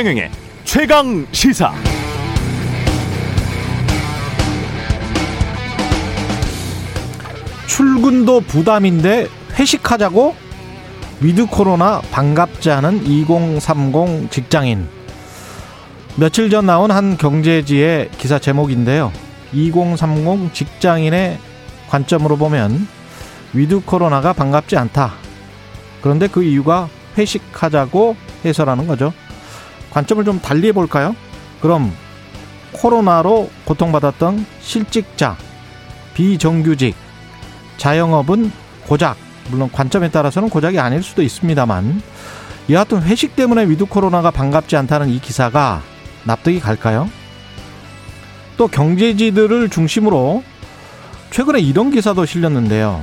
최경영의 최강 시사. 출근도 부담인데 회식하자고? 위드 코로나 반갑지 않은 2030 직장인. 며칠 전 나온 한 경제지의 기사 제목인데요. 2030 직장인의 관점으로 보면 위드 코로나가 반갑지 않다. 그런데 그 이유가 회식하자고 해서라는 거죠. 관점을 좀 달리 해볼까요? 그럼 코로나로 고통받았던 실직자, 비정규직, 자영업은 고작, 물론 관점에 따라서는 고작이 아닐 수도 있습니다만, 여하튼 회식 때문에 위드 코로나가 반갑지 않다는 이 기사가 납득이 갈까요? 또 경제지들을 중심으로 최근에 이런 기사도 실렸는데요.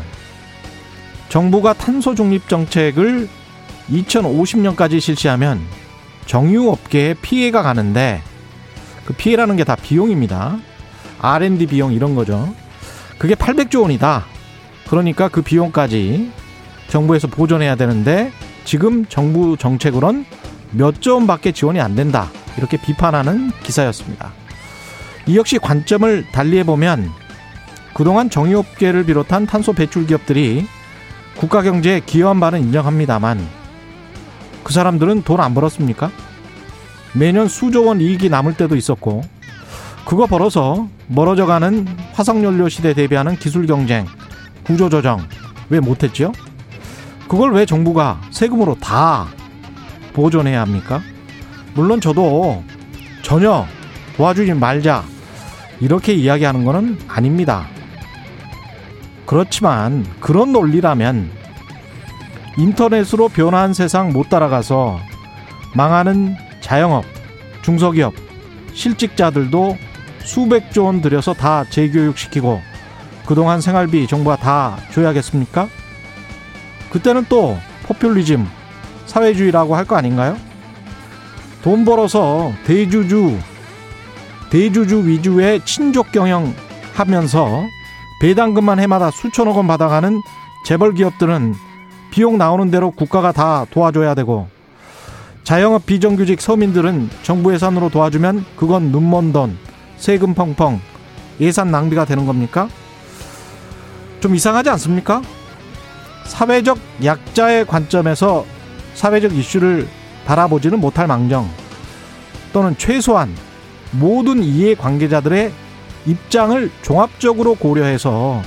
정부가 탄소 중립 정책을 2050년까지 실시하면 정유업계에 피해가 가는데 그 피해라는 게 다 비용입니다. R&D 비용 이런 거죠. 그게 800조 원이다. 그러니까 그 비용까지 정부에서 보존해야 되는데 지금 정부 정책으론 몇 조 원밖에 지원이 안 된다. 이렇게 비판하는 기사였습니다. 이 역시 관점을 달리해 보면 그동안 정유업계를 비롯한 탄소 배출 기업들이 국가 경제에 기여한 바는 인정합니다만 그 사람들은 돈 안 벌었습니까? 매년 수조 원 이익이 남을 때도 있었고 그거 벌어서 멀어져가는 화석연료 시대 대비하는 기술 경쟁, 구조 조정 왜 못했죠? 그걸 왜 정부가 세금으로 다 보존해야 합니까? 물론 저도 전혀 도와주지 말자 이렇게 이야기하는 것은 아닙니다. 그렇지만 그런 논리라면 인터넷으로 변화한 세상 못 따라가서 망하는 자영업, 중소기업, 실직자들도 수백 조 원 들여서 다 재교육시키고 그동안 생활비 정부가 다 줘야겠습니까? 그때는 또 포퓰리즘, 사회주의라고 할 거 아닌가요? 돈 벌어서 대주주, 대주주 위주의 친족 경영 하면서 배당금만 해마다 수천억 원 받아가는 재벌 기업들은 비용 나오는 대로 국가가 다 도와줘야 되고 자영업 비정규직 서민들은 정부 예산으로 도와주면 그건 눈먼 돈, 세금 펑펑, 예산 낭비가 되는 겁니까? 좀 이상하지 않습니까? 사회적 약자의 관점에서 사회적 이슈를 바라보지는 못할 망정 또는 최소한 모든 이해 관계자들의 입장을 종합적으로 고려해서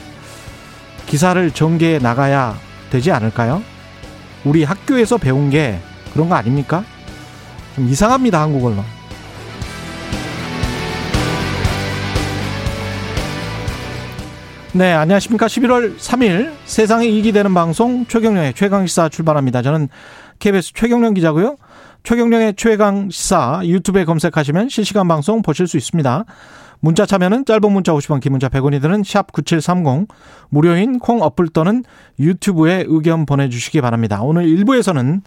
기사를 전개해 나가야 되지 않을까요? 우리 학교에서 배운 게 그런 거 아닙니까? 좀 이상합니다, 한국 언론. 네, 안녕하십니까. 11월 3일 세상에 이익이 되는 방송 최경령의 최강시사 출발합니다. 저는 KBS 최경령 기자고요. 최경령의 최강시사 유튜브에 검색하시면 실시간 방송 보실 수 있습니다. 문자 참여는 짧은 문자 50원, 긴 문자 100원이 드는 샵 9730 무료인 콩 어플 또는 유튜브에 의견 보내주시기 바랍니다. 오늘 1부에서는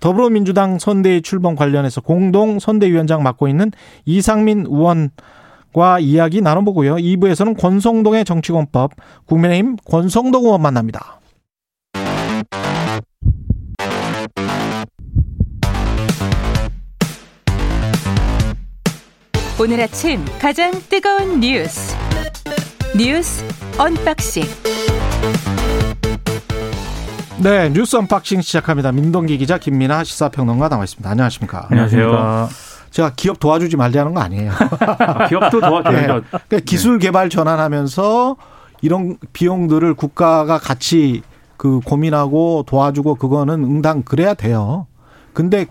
더불어민주당 선대위 출범 관련해서 공동 선대위원장 맡고 있는 이상민 의원과 이야기 나눠보고요. 2부에서는 권성동의 정치권법 국민의힘 권성동 의원 만납니다. 오늘 아침 가장 뜨거운 뉴스 뉴스 언박싱 네, 뉴스 언박싱 시작합니다. 민동기 기자 김민아 시사평론가 나와 있습니다. 안녕하십니까? 안녕하세요. 제가 기업 도와주지 말자는 거 아니에요. 아, 기업도 도와줘야죠. 네. 그러니까 기술 개발 전환하면서 이런 비용들을 국가가 같이 그 고민하고 도와주고 그거는 응당 그래야 돼요. 근데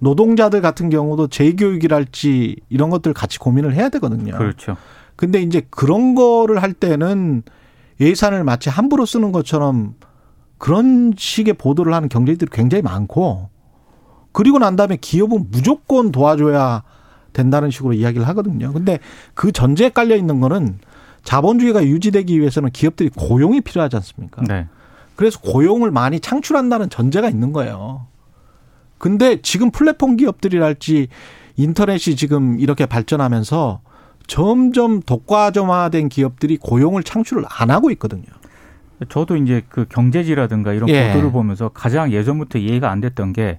노동자들 같은 경우도 재교육이랄지 이런 것들 같이 고민을 해야 되거든요. 그렇죠. 근데 이제 그런 거를 할 때는 예산을 마치 함부로 쓰는 것처럼 그런 식의 보도를 하는 경제들이 굉장히 많고 그리고 난 다음에 기업은 무조건 도와줘야 된다는 식으로 이야기를 하거든요. 근데 그 전제에 깔려 있는 거는 자본주의가 유지되기 위해서는 기업들이 고용이 필요하지 않습니까? 네. 그래서 고용을 많이 창출한다는 전제가 있는 거예요. 근데 지금 플랫폼 기업들이랄지 인터넷이 지금 이렇게 발전하면서 점점 독과점화된 기업들이 고용을 창출을 안 하고 있거든요. 저도 이제 그 경제지라든가 이런 예. 보도를 보면서 가장 예전부터 이해가 안 됐던 게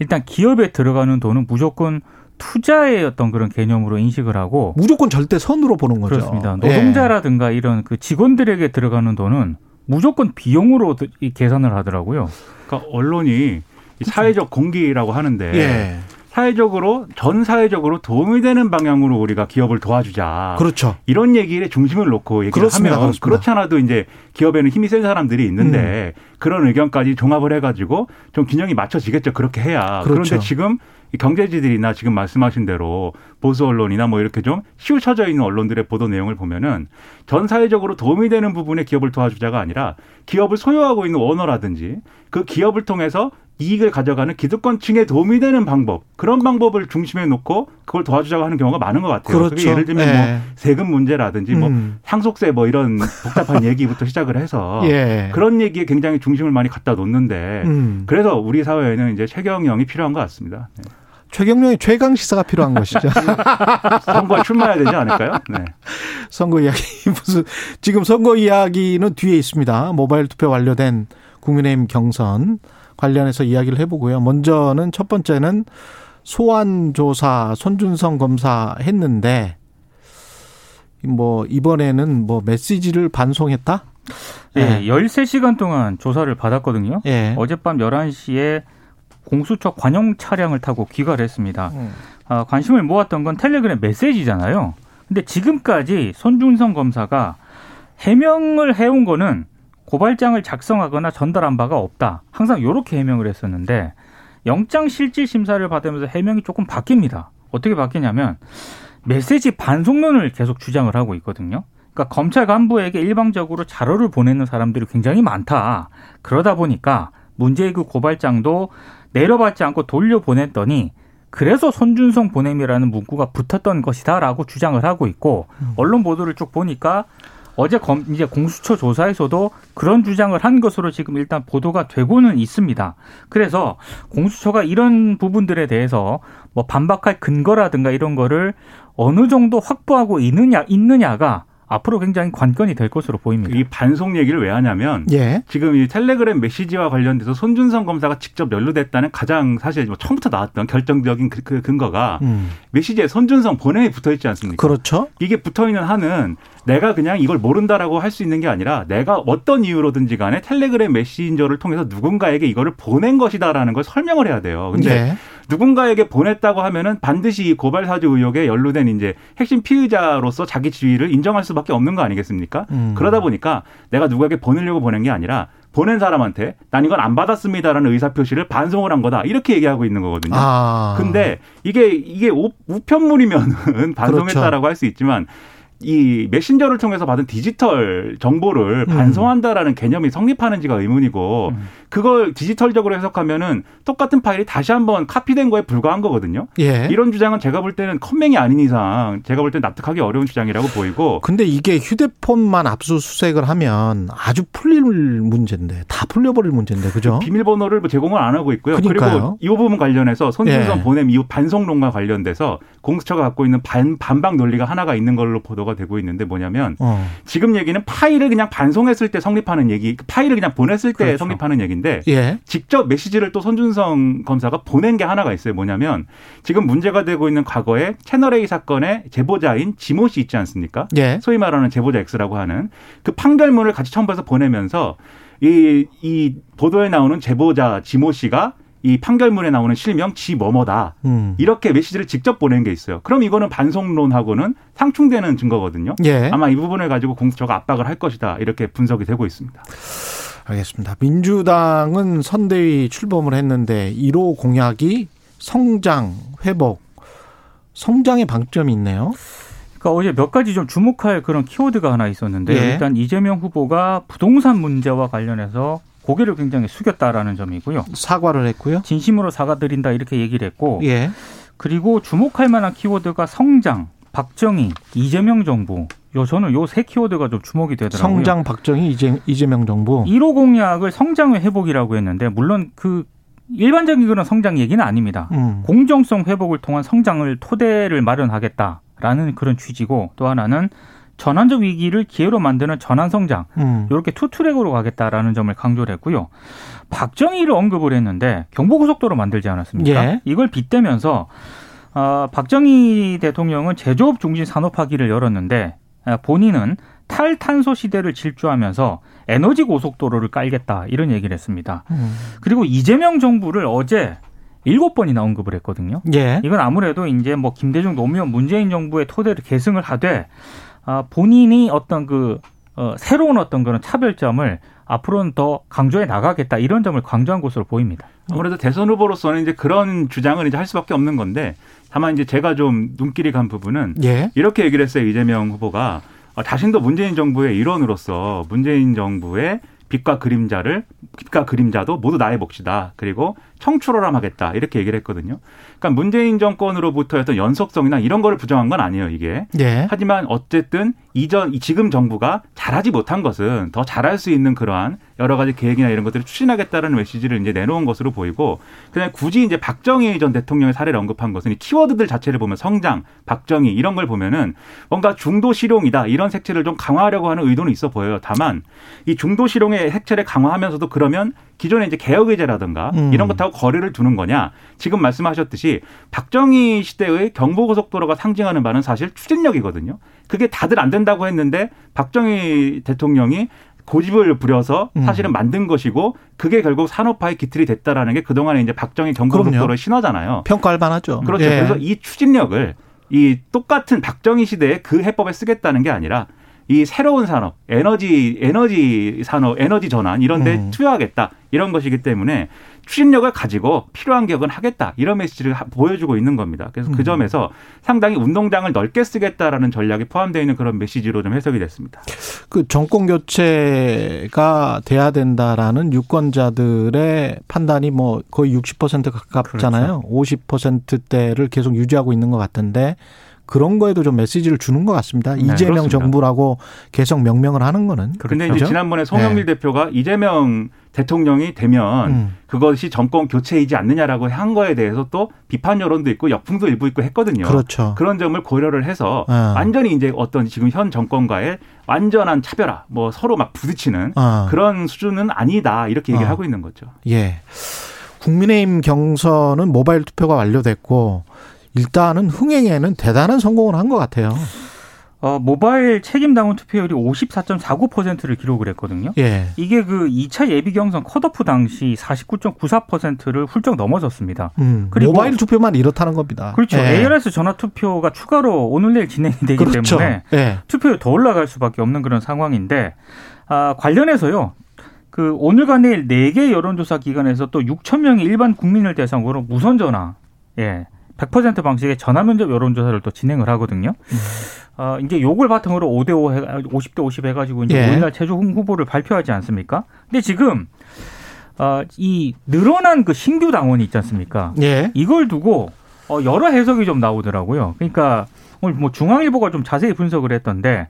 일단 기업에 들어가는 돈은 무조건 투자의 어떤 그런 개념으로 인식을 하고 무조건 절대 선으로 보는 거죠. 그렇습니다. 예. 노동자라든가 이런 그 직원들에게 들어가는 돈은 무조건 비용으로 이 계산을 하더라고요. 그러니까 언론이 이 사회적 공기라고 하는데 예. 사회적으로 전 사회적으로 도움이 되는 방향으로 우리가 기업을 도와주자. 그렇죠. 이런 얘기에 중심을 놓고 얘기를 그렇습니다. 하면 그렇습니다. 그렇지 않아도 이제 기업에는 힘이 센 사람들이 있는데 음. 그런 의견까지 종합을 해가지고 좀 균형이 맞춰지겠죠. 그렇게 해야. 그렇죠. 그런데 지금 이 경제지들이나 지금 말씀하신 대로 보수 언론이나 뭐 이렇게 좀 치우쳐져 있는 언론들의 보도 내용을 보면은 전 사회적으로 도움이 되는 부분에 기업을 도와주자가 아니라 기업을 소유하고 있는 오너라든지 그 기업을 통해서 이익을 가져가는 기득권층에 도움이 되는 방법 그런 방법을 중심에 놓고 그걸 도와주자고 하는 경우가 많은 것 같아요. 그렇죠. 예를 들면 예. 뭐 세금 문제라든지 뭐 음. 상속세 뭐 이런 복잡한 얘기부터 시작을 해서 예. 그런 얘기에 굉장히 중심을 많이 갖다 놓는데 음. 그래서 우리 사회에는 이제 최경영이 필요한 것 같습니다. 네. 최경영의 최강 시사가 필요한 것이죠. 선거에 출마해야 되지 않을까요? 네. 선거 이야기 무슨 지금 선거 이야기는 뒤에 있습니다. 모바일 투표 완료된 국민의힘 경선 관련해서 이야기를 해보고요. 먼저는 첫 번째는 소환 조사 손준성 검사 했는데 뭐 이번에는 뭐 메시지를 반송했다? 예, 13시간 동안 조사를 받았거든요. 예. 어젯밤 11시에 공수처 관용 차량을 타고 귀가를 했습니다. 음. 아, 관심을 모았던 건 텔레그램 메시지잖아요. 근데 지금까지 손준성 검사가 해명을 해온 거는 고발장을 작성하거나 전달한 바가 없다. 항상 이렇게 해명을 했었는데 영장 실질 심사를 받으면서 해명이 조금 바뀝니다. 어떻게 바뀌냐면 메시지 반송론을 계속 주장을 하고 있거든요. 그러니까 검찰 간부에게 일방적으로 자료를 보내는 사람들이 굉장히 많다. 그러다 보니까 문제의 그 고발장도 내려받지 않고 돌려보냈더니 그래서 손준성 보냄이라는 문구가 붙었던 것이다라고 주장을 하고 있고 언론 보도를 쭉 보니까 어제 검, 이제 공수처 조사에서도 그런 주장을 한 것으로 지금 일단 보도가 되고는 있습니다. 그래서 공수처가 이런 부분들에 대해서 뭐 반박할 근거라든가 이런 거를 어느 정도 확보하고 있느냐, 있느냐가 앞으로 굉장히 관건이 될 것으로 보입니다. 이 반송 얘기를 왜 하냐면 예. 지금 이 텔레그램 메시지와 관련돼서 손준성 검사가 직접 연루됐다는 가장 사실 뭐 처음부터 나왔던 결정적인 그, 그 근거가 음. 메시지에 손준성 본행이 붙어 있지 않습니까? 그렇죠. 이게 붙어 있는 한은 내가 그냥 이걸 모른다라고 할 수 있는 게 아니라 내가 어떤 이유로든지 간에 텔레그램 메신저를 통해서 누군가에게 이거를 보낸 것이다라는 걸 설명을 해야 돼요. 근데 예. 누군가에게 보냈다고 하면은 반드시 이 고발 사주 의혹에 연루된 이제 핵심 피의자로서 자기 지위를 인정할 수밖에 없는 거 아니겠습니까? 음. 그러다 보니까 내가 누구에게 보내려고 보낸 게 아니라 보낸 사람한테 난 이건 안 받았습니다라는 의사 표시를 반송을 한 거다 이렇게 얘기하고 있는 거거든요. 아. 근데 이게 이게 우- 우편물이면은 반송했다라고 할수 있지만 이 메신저를 통해서 받은 디지털 정보를 음. 반송한다라는 개념이 성립하는지가 의문이고 음. 그걸 디지털적으로 해석하면은 똑같은 파일이 다시 한번 카피된 거에 불과한 거거든요. 예. 이런 주장은 제가 볼 때는 컴맹이 아닌 이상 제가 볼 때 납득하기 어려운 주장이라고 보이고 근데 이게 휴대폰만 압수수색을 하면 아주 풀릴 문제인데 다 풀려버릴 문제인데 그죠? 비밀번호를 뭐 제공을 안 하고 있고요. 그러니까요. 그리고 이 부분 관련해서 손준성 예. 보냄 이후 반송론과 관련돼서 공수처가 갖고 있는 반, 반박 논리가 하나가 있는 걸로 보도가 되고 있는데 뭐냐면 어. 지금 얘기는 파일을 그냥 반송했을 때 성립하는 얘기, 그 파일을 그냥 보냈을 때 그렇죠. 성립하는 얘기인데 예. 직접 메시지를 또 손준성 검사가 보낸 게 하나가 있어요. 뭐냐면 지금 문제가 되고 있는 과거에 채널 A 사건의 제보자인 지모 씨 있지 않습니까? 예. 소위 말하는 제보자 X라고 하는 그 판결문을 같이 첨부해서 보내면서 이, 이 보도에 나오는 제보자 지모 씨가 이 판결문에 나오는 실명 지뭐뭐다. 음. 이렇게 메시지를 직접 보낸 게 있어요. 그럼 이거는 반송론하고는 상충되는 증거거든요. 예. 아마 이 부분을 가지고 공수처가 압박을 할 것이다. 이렇게 분석이 되고 있습니다. 알겠습니다. 민주당은 선대위 출범을 했는데 1호 공약이 성장, 회복, 성장의 방점이 있네요. 그러니까 어제 몇 가지 좀 주목할 그런 키워드가 하나 있었는데 예. 일단 이재명 후보가 부동산 문제와 관련해서 고개를 굉장히 숙였다라는 점이고요. 사과를 했고요. 진심으로 사과드린다 이렇게 얘기를 했고 예. 그리고 주목할 만한 키워드가 성장, 박정희, 이재명 정부. 요 저는 요 세 키워드가 좀 주목이 되더라고요. 성장, 박정희, 이재, 이재명 정부. 1호 공약을 성장의 회복이라고 했는데 물론 그 일반적인 그런 성장 얘기는 아닙니다. 음. 공정성 회복을 통한 성장을 토대를 마련하겠다라는 그런 취지고 또 하나는 전환적 위기를 기회로 만드는 전환 성장 음. 이렇게 two track으로 가겠다라는 점을 강조를 했고요. 박정희를 언급을 했는데 경부고속도로 만들지 않았습니까? 예. 이걸 빗대면서 어, 박정희 대통령은 제조업 중심 산업화기를 열었는데 아, 본인은 탈탄소 시대를 질주하면서 에너지 고속도로를 깔겠다 이런 얘기를 했습니다. 음. 그리고 이재명 정부를 어제 일곱 번이나 언급을 했거든요. 예. 이건 아무래도 이제 뭐 김대중 노무현 문재인 정부의 토대를 계승을 하되 아, 본인이 어떤 그 어, 새로운 어떤 그런 차별점을 앞으로는 더 강조해 나가겠다 이런 점을 강조한 것으로 보입니다. 아무래도 대선 후보로서는 이제 그런 주장을 이제 할 수밖에 없는 건데 다만 이제 제가 좀 눈길이 간 부분은 예. 이렇게 얘기를 했어요 이재명 후보가 어, 자신도 문재인 정부의 일원으로서 문재인 정부의 빛과 그림자를 빛과 그림자도 모두 나의 몫이다. 그리고 청출어람하겠다 이렇게 얘기를 했거든요. 그러니까 문재인 정권으로부터 어떤 연속성이나 이런 거를 부정한 건 아니에요 이게. 예. 하지만 어쨌든 이전 이 지금 정부가 잘하지 못한 것은 더 잘할 수 있는 그러한 여러 가지 계획이나 이런 것들을 추진하겠다는 메시지를 이제 내놓은 것으로 보이고 그냥 굳이 이제 박정희 전 대통령의 사례를 언급한 것은 이 키워드들 자체를 보면 성장, 박정희 이런 걸 보면은 뭔가 중도 실용이다 이런 색채를 좀 강화하려고 하는 의도는 있어 보여요. 다만 이 중도 실용의 색채를 강화하면서도 그러면 기존의 이제 개혁 의제라든가 음. 이런 것하고 거리를 두는 거냐? 지금 말씀하셨듯이 박정희 시대의 경부고속도로가 상징하는 바는 사실 추진력이거든요. 그게 다들 안 된다고 했는데 박정희 대통령이 고집을 부려서 음. 사실은 만든 것이고 그게 결국 산업화의 기틀이 됐다라는 게 그동안에 이제 박정희 경부고속도로의 신화잖아요. 평가할 만하죠. 그렇죠. 예. 그래서 이 추진력을 이 똑같은 박정희 시대의 그 해법에 쓰겠다는 게 아니라 이 새로운 산업, 에너지 에너지 산업, 에너지 전환 이런 데 음. 투여하겠다. 이런 것이기 때문에 추진력을 가지고 필요한 개혁은 하겠다. 이런 메시지를 하- 보여주고 있는 겁니다. 그래서 음. 그 점에서 상당히 운동장을 넓게 쓰겠다라는 전략이 포함되어 있는 그런 메시지로 좀 해석이 됐습니다. 그 정권 교체가 돼야 된다라는 유권자들의 판단이 뭐 거의 60% 가깝잖아요. 50%대를 계속 유지하고 있는 것 같은데 그런 거에도 좀 메시지를 주는 것 같습니다. 이재명 네, 그렇습니다. 정부라고 계속 명명을 하는 거는. 근데 그렇죠? 이제 지난번에 송영길 대표가 이재명 대통령이 되면 음. 그것이 정권 교체이지 않느냐라고 한 거에 대해서 또 비판 여론도 있고 역풍도 일부 있고 했거든요. 그렇죠. 그런 점을 고려를 해서 아. 완전히 이제 어떤 지금 현 정권과의 완전한 차별화, 뭐 서로 막 부딪히는 아. 그런 수준은 아니다 이렇게 얘기를 아. 하고 있는 거죠. 예. 국민의힘 경선은 모바일 투표가 완료됐고 일단은 흥행에는 대단한 성공을 한 것 같아요. 어, 모바일 책임 당원 투표율이 54.49%를 기록을 했거든요. 예. 이게 그 2차 예비 경선 컷오프 당시 49.94%를 훌쩍 넘어섰습니다. 음, 그리고- 모바일 투표만 이렇다는 겁니다. 그렇죠. 예. ARS 전화 투표가 추가로 오늘 내일 진행이 되기 그렇죠. 때문에 예. 투표율 더 올라갈 수밖에 없는 그런 상황인데 아, 관련해서요. 그 오늘과 내일 4개 여론조사 기관에서 또 6천 명의 일반 국민을 대상으로 무선 전화 예. 100% 방식의 전화 면접 여론조사를 또 진행을 하거든요. 음. 어, 이제 요걸 바탕으로 5대5 해, 50대 50 해가지고 이제 예. 5일날 최종 후보를 발표하지 않습니까? 근데 지금, 어, 이 늘어난 그 신규 당원이 있지 않습니까? 예. 이걸 두고 어, 여러 해석이 좀 나오더라고요. 그러니까 오늘 뭐 중앙일보가 좀 자세히 분석을 했던데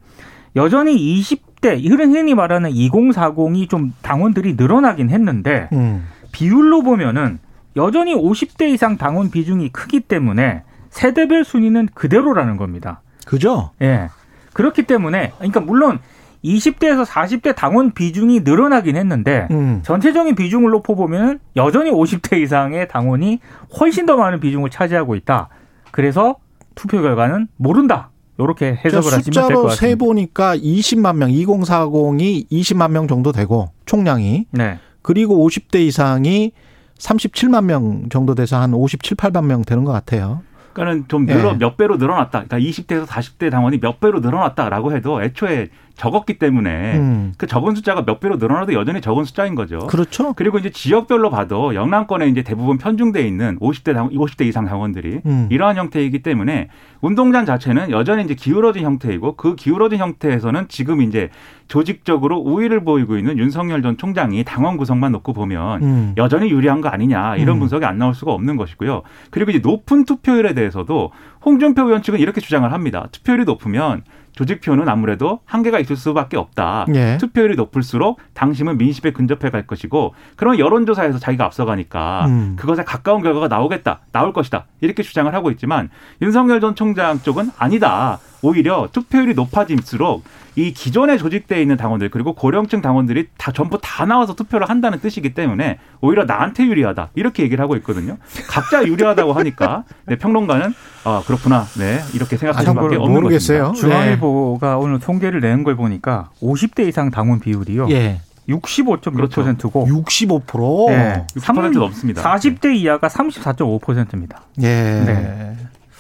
여전히 20대 이런 흔히 말하는 2040이 좀 당원들이 늘어나긴 했는데 음. 비율로 보면은 여전히 50대 이상 당원 비중이 크기 때문에 세대별 순위는 그대로라는 겁니다. 그죠? 예. 그렇기 때문에 그러니까 물론 20대에서 40대 당원 비중이 늘어나긴 했는데 음. 전체적인 비중을 놓고 보면 여전히 50대 이상의 당원이 훨씬 더 많은 비중을 차지하고 있다. 그래서 투표 결과는 모른다. 이렇게 해석을 하시면 될것 숫자로 세 같습니다. 보니까 20만 명, 2040이 20만 명 정도 되고 총량이 네. 그리고 50대 이상이 37만 명 정도 돼서 한 57, 8만 명 되는 것 같아요. 그러니까는 좀 늘어 예. 몇 배로 늘어났다. 그러니까 20대에서 40대 당원이 몇 배로 늘어났다라고 해도 애초에 적었기 때문에 음. 그 적은 숫자가 몇 배로 늘어나도 여전히 적은 숫자인 거죠. 그렇죠. 그리고 이제 지역별로 봐도 영남권에 이제 대부분 편중돼 있는 50대 당 50대 이상 당원들이 음. 이러한 형태이기 때문에 운동장 자체는 여전히 이제 기울어진 형태이고 그 기울어진 형태에서는 지금 이제 조직적으로 우위를 보이고 있는 윤석열 전 총장이 당원 구성만 놓고 보면 음. 여전히 유리한 거 아니냐 이런 음. 분석이 안 나올 수가 없는 것이고요. 그리고 이제 높은 투표율에 대해서도 홍준표 의원 측은 이렇게 주장을 합니다. 투표율이 높으면 조직표는 아무래도 한계가 있을 수밖에 없다. 예. 투표율이 높을수록 당심은 민심에 근접해 갈 것이고 그런 여론조사에서 자기가 앞서가니까 음. 그것에 가까운 결과가 나오겠다, 나올 것이다 이렇게 주장을 하고 있지만 윤석열 전 총장 쪽은 아니다. 오히려 투표율이 높아질수록 이 기존에 조직되어 있는 당원들 그리고 고령층 당원들이 다 전부 다 나와서 투표를 한다는 뜻이기 때문에 오히려 나한테 유리하다 이렇게 얘기를 하고 있거든요. 각자 유리하다고 하니까 네, 평론가는 아 그렇구나 네 이렇게 생각할 수밖에 없는 모르겠어요. 것입니다. 중앙일보가 오늘 통계를 낸 걸 보니까 50대 이상 당원 비율이요. 예. 65.6%고 65%. 예. 60% 넘습니다. 40대 이하가 34.5%입니다. 예. 네.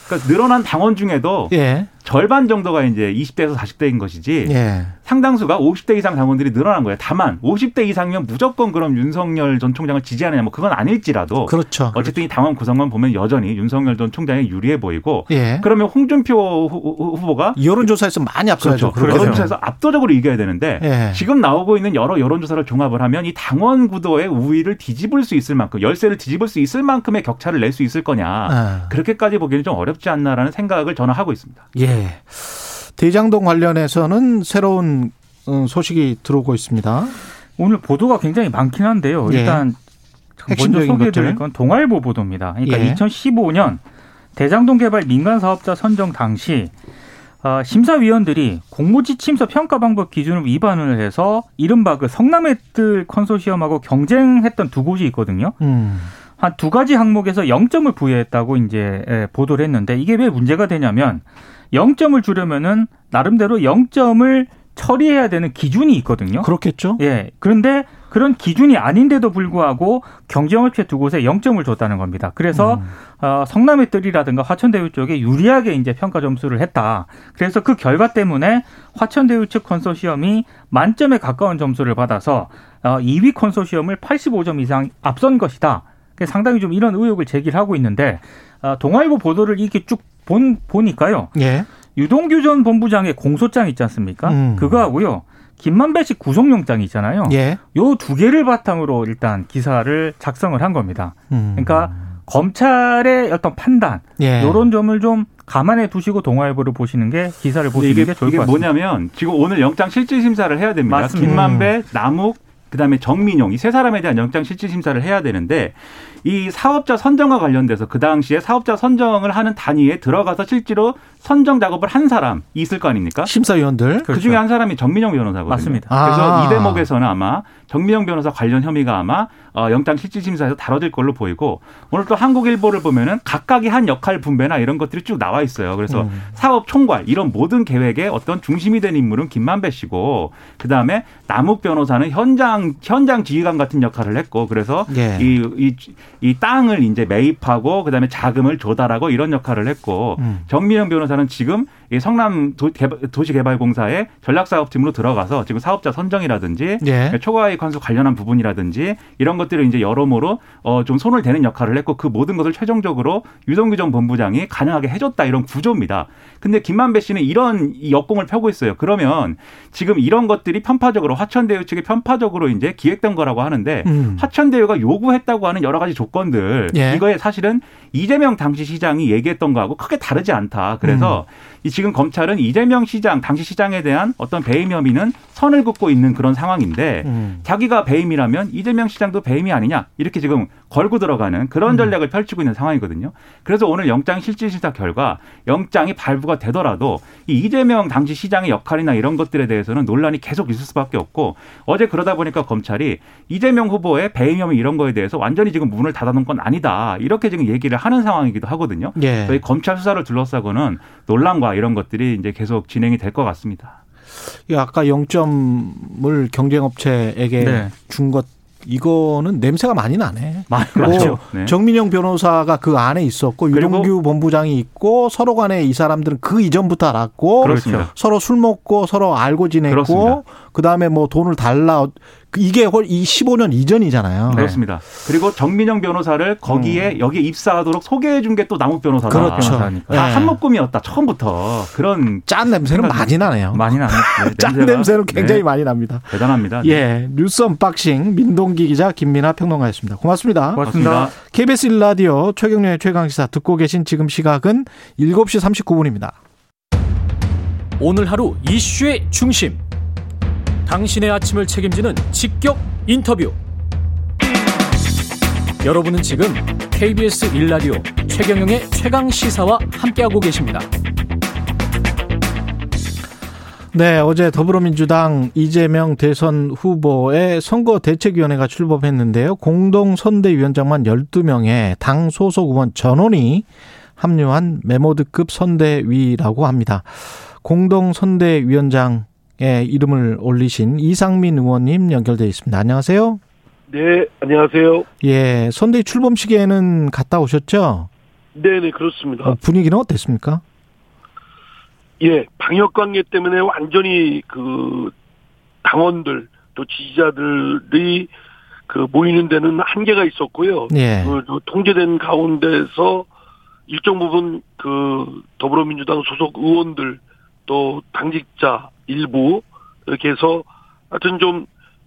그러니까 늘어난 당원 중에도 예. 절반 정도가 이제 20대에서 40대인 것이지 예. 상당수가 50대 이상 당원들이 늘어난 거예요. 다만 50대 이상이면 무조건 그럼 윤석열 전 총장을 지지하느냐 뭐 그건 아닐지라도 그렇죠. 어쨌든 이 당원 구성만 보면 여전히 윤석열 전 총장이 유리해 보이고 예. 그러면 홍준표 후- 후보가 여론조사에서 많이 앞서야죠. 그렇죠. 여론조사에서 압도적으로 이겨야 되는데 예. 지금 나오고 있는 여러 여론조사를 종합을 하면 이 당원 구도의 우위를 뒤집을 수 있을 만큼 열세를 뒤집을 수 있을 만큼의 격차를 낼 수 있을 거냐 아. 그렇게까지 보기에는 좀 어렵지 않나라는 생각을 저는 하고 있습니다. 예. 대장동 관련해서는 새로운 어, 소식이 들어오고 있습니다. 오늘 보도가 굉장히 많긴 한데요. 예. 일단 먼저 핵심적인 소개해드릴. 건 동아일보 보도입니다. 그러니까 예. 2015년 대장동 개발 민간 사업자 선정 당시 어, 심사위원들이 공모지침서 평가 방법 기준을 위반을 해서 이른바 그 성남의 뜰 컨소시엄하고 경쟁했던 두 곳이 있거든요. 음. 한 두 가지 항목에서 0점을 부여했다고 이제 예, 보도를 했는데 이게 왜 문제가 되냐면 0점을 주려면은 나름대로 0점을 처리해야 되는 기준이 있거든요. 그렇겠죠. 예. 그런데 그런 기준이 아닌데도 불구하고 경쟁업체 두 곳에 0점을 줬다는 겁니다. 그래서 음. 어, 성남의 뜰이라든가 화천대유 쪽에 유리하게 이제 평가 점수를 했다. 그래서 그 결과 때문에 화천대유 측 컨소시엄이 만점에 가까운 점수를 받아서 어, 2위 컨소시엄을 85점 이상 앞선 것이다. 상당히 좀 이런 의혹을 제기를 하고 있는데 어, 동아일보 보도를 이렇게 쭉 본, 보니까요. 예. 유동규 전 본부장의 공소장 있지 않습니까? 음. 그거하고요. 김만배 씨 구속영장이 있잖아요. 예. 요두 개를 바탕으로 일단 기사를 작성을 한 겁니다. 음. 그러니까 검찰의 어떤 판단, 예. 요런 점을 좀 감안해 두시고 동아일보를 보시는 게 기사를 보시는 이게, 게 좋을 이게 것 같습니다. 뭐냐면 지금 오늘 영장 실질 심사를 해야 됩니다. 맞습니다. 김만배, 남욱, 그다음에 정민용. 이 세 사람에 대한 영장 실질 심사를 해야 되는데 이 사업자 선정과 관련돼서 그 당시에 사업자 선정을 하는 단위에 들어가서 실제로 선정 작업을 한 사람이 있을 거 아닙니까? 심사위원들. 그 중에 한 사람이 정민영 변호사거든요. 맞습니다. 그래서 아. 이 대목에서는 아마 정민영 변호사 관련 혐의가 아마 어, 영장 실질심사에서 다뤄질 걸로 보이고 오늘 또 한국일보를 보면은 각각이 한 역할 분배나 이런 것들이 쭉 나와 있어요. 그래서 음. 사업 총괄 이런 모든 계획의 어떤 중심이 된 인물은 김만배 씨고 그 다음에 남욱 변호사는 현장 현장 지휘관 같은 역할을 했고 그래서 예. 이, 이, 이 땅을 이제 매입하고 그 다음에 자금을 조달하고 이런 역할을 했고 음. 정민영 변호사 는 지금 이 성남 도, 시개발공사의 전략사업팀으로 들어가서 지금 사업자 선정이라든지 예. 초과이익 환수 관련한 부분이라든지 이런 것들을 이제 여러모로 어, 좀 손을 대는 역할을 했고 그 모든 것을 최종적으로 유동규 전 본부장이 가능하게 해줬다 이런 구조입니다. 근데 김만배 씨는 이런 이 역공을 펴고 있어요. 그러면 지금 이런 것들이 편파적으로 화천대유 측이 편파적으로 이제 기획된 거라고 하는데 음. 화천대유가 요구했다고 하는 여러 가지 조건들 예. 이거에 사실은 이재명 당시 시장이 얘기했던 거하고 크게 다르지 않다. 그래서 음. 이 지금 검찰은 이재명 시장 당시 시장에 대한 어떤 배임 혐의는 선을 긋고 있는 그런 상황인데 음. 자기가 배임이라면 이재명 시장도 배임이 아니냐 이렇게 지금 걸고 들어가는 그런 전략을 펼치고 있는 상황이거든요. 그래서 오늘 영장 실질심사 결과 영장이 발부가 되더라도 이 이재명 당시 시장의 역할이나 이런 것들에 대해서는 논란이 계속 있을 수밖에 없고 어제 그러다 보니까 검찰이 이재명 후보의 배임 혐의 이런 거에 대해서 완전히 지금 문을 닫아놓은 건 아니다 이렇게 지금 얘기를 하는 상황이기도 하거든요. 예. 저희 검찰 수사를 둘러싸고는 논란과 이런 것들이 이제 계속 진행이 될 것 같습니다. 이 아까 0점을 경쟁업체에게 네. 준것 이거는 냄새가 많이 나네. 나죠. 네. 정민영 변호사가 그 안에 있었고 유동규 본부장이 있고 서로 간에 이 사람들은 그 이전부터 알았고 그렇습니다. 서로 술 먹고 서로 알고 지냈고 그렇습니다. 그 다음에 뭐 돈을 달라 그 이게 헐- 이 15년 이전이잖아요. 네. 그렇습니다. 그리고 정민영 변호사를 거기에 여기에 입사하도록 소개해 준 게 또 남욱 변호사다. 음. 그렇죠. 변호사니까. 다 네. 한묶음이었다 처음부터 그런 짠 냄새는 많이 나네요. 많이 나는 네, 짠 냄새는 굉장히 네, 많이 납니다. 대단합니다. 예, 뉴스 언박싱 민동기 기자 김민아 평론가였습니다. 고맙습니다. 고맙습니다. 고맙습니다. KBS 1라디오 최경영의 최강시사 듣고 계신 지금 시각은 7시 39분입니다. 오늘 하루 이슈의 중심. 당신의 아침을 책임지는 직격 인터뷰. 여러분은 지금 KBS 1라디오 최경영의 최강 시사와 함께하고 계십니다. 네, 어제 더불어민주당 이재명 대선 후보의 선거대책위원회가 출범했는데요. 공동선대위원장만 12명의 당 소속 의원 전원이 합류한 메모드급 선대위라고 합니다. 공동선대위원장 의 이름을 올리신 이상민 의원님 연결돼 있습니다. 안녕하세요. 네, 안녕하세요. 예, 선대위 출범식에는 갔다 오셨죠? 네 네, 그렇습니다. 어, 분위기는 어땠습니까? 예, 방역 관계 때문에 완전히 그 당원들 또 지지자들이 그 모이는 데는 한계가 있었고요. 예. 그, 그 통제된 가운데서 일정 부분 그 더불어민주당 소속 의원들 또 당직자 일부 이렇게 해서 하여튼 좀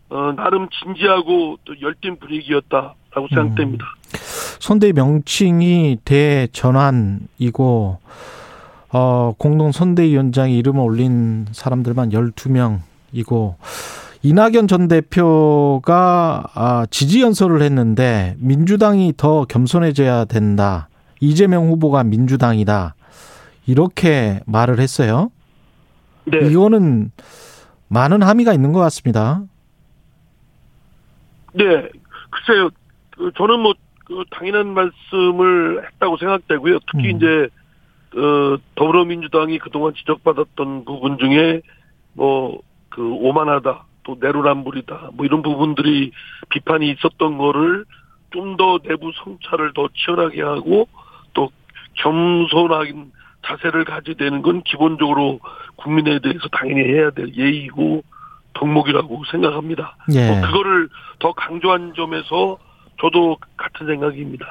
어, 나름 진지하고 또 열띤 분위기였다라고 생각됩니다. 선대위 명칭이 대전환이고 어, 공동 선대위원장이 이름을 올린 사람들만 12명이고 이낙연 전 대표가 아, 지지 연설을 했는데 민주당이 더 겸손해져야 된다. 이재명 후보가 민주당이다. 이렇게 말을 했어요. 네. 이거는 많은 함의가 있는 것 같습니다. 네, 글쎄요. 그 저는 뭐, 그 당연한 말씀을 했다고 생각되고요. 특히 음. 이제, 어, 더불어민주당이 그동안 지적받았던 부분 중에, 뭐, 그, 오만하다, 또 내로남불이다, 뭐 이런 부분들이 비판이 있었던 거를 좀 더 내부 성찰을 더 치열하게 하고, 또 겸손한 자세를 가지게 되는 건 기본적으로 국민에 대해서 당연히 해야 될 예의고, 덕목이라고 생각합니다. 예. 뭐 그거를 더 강조한 점에서 저도 같은 생각입니다.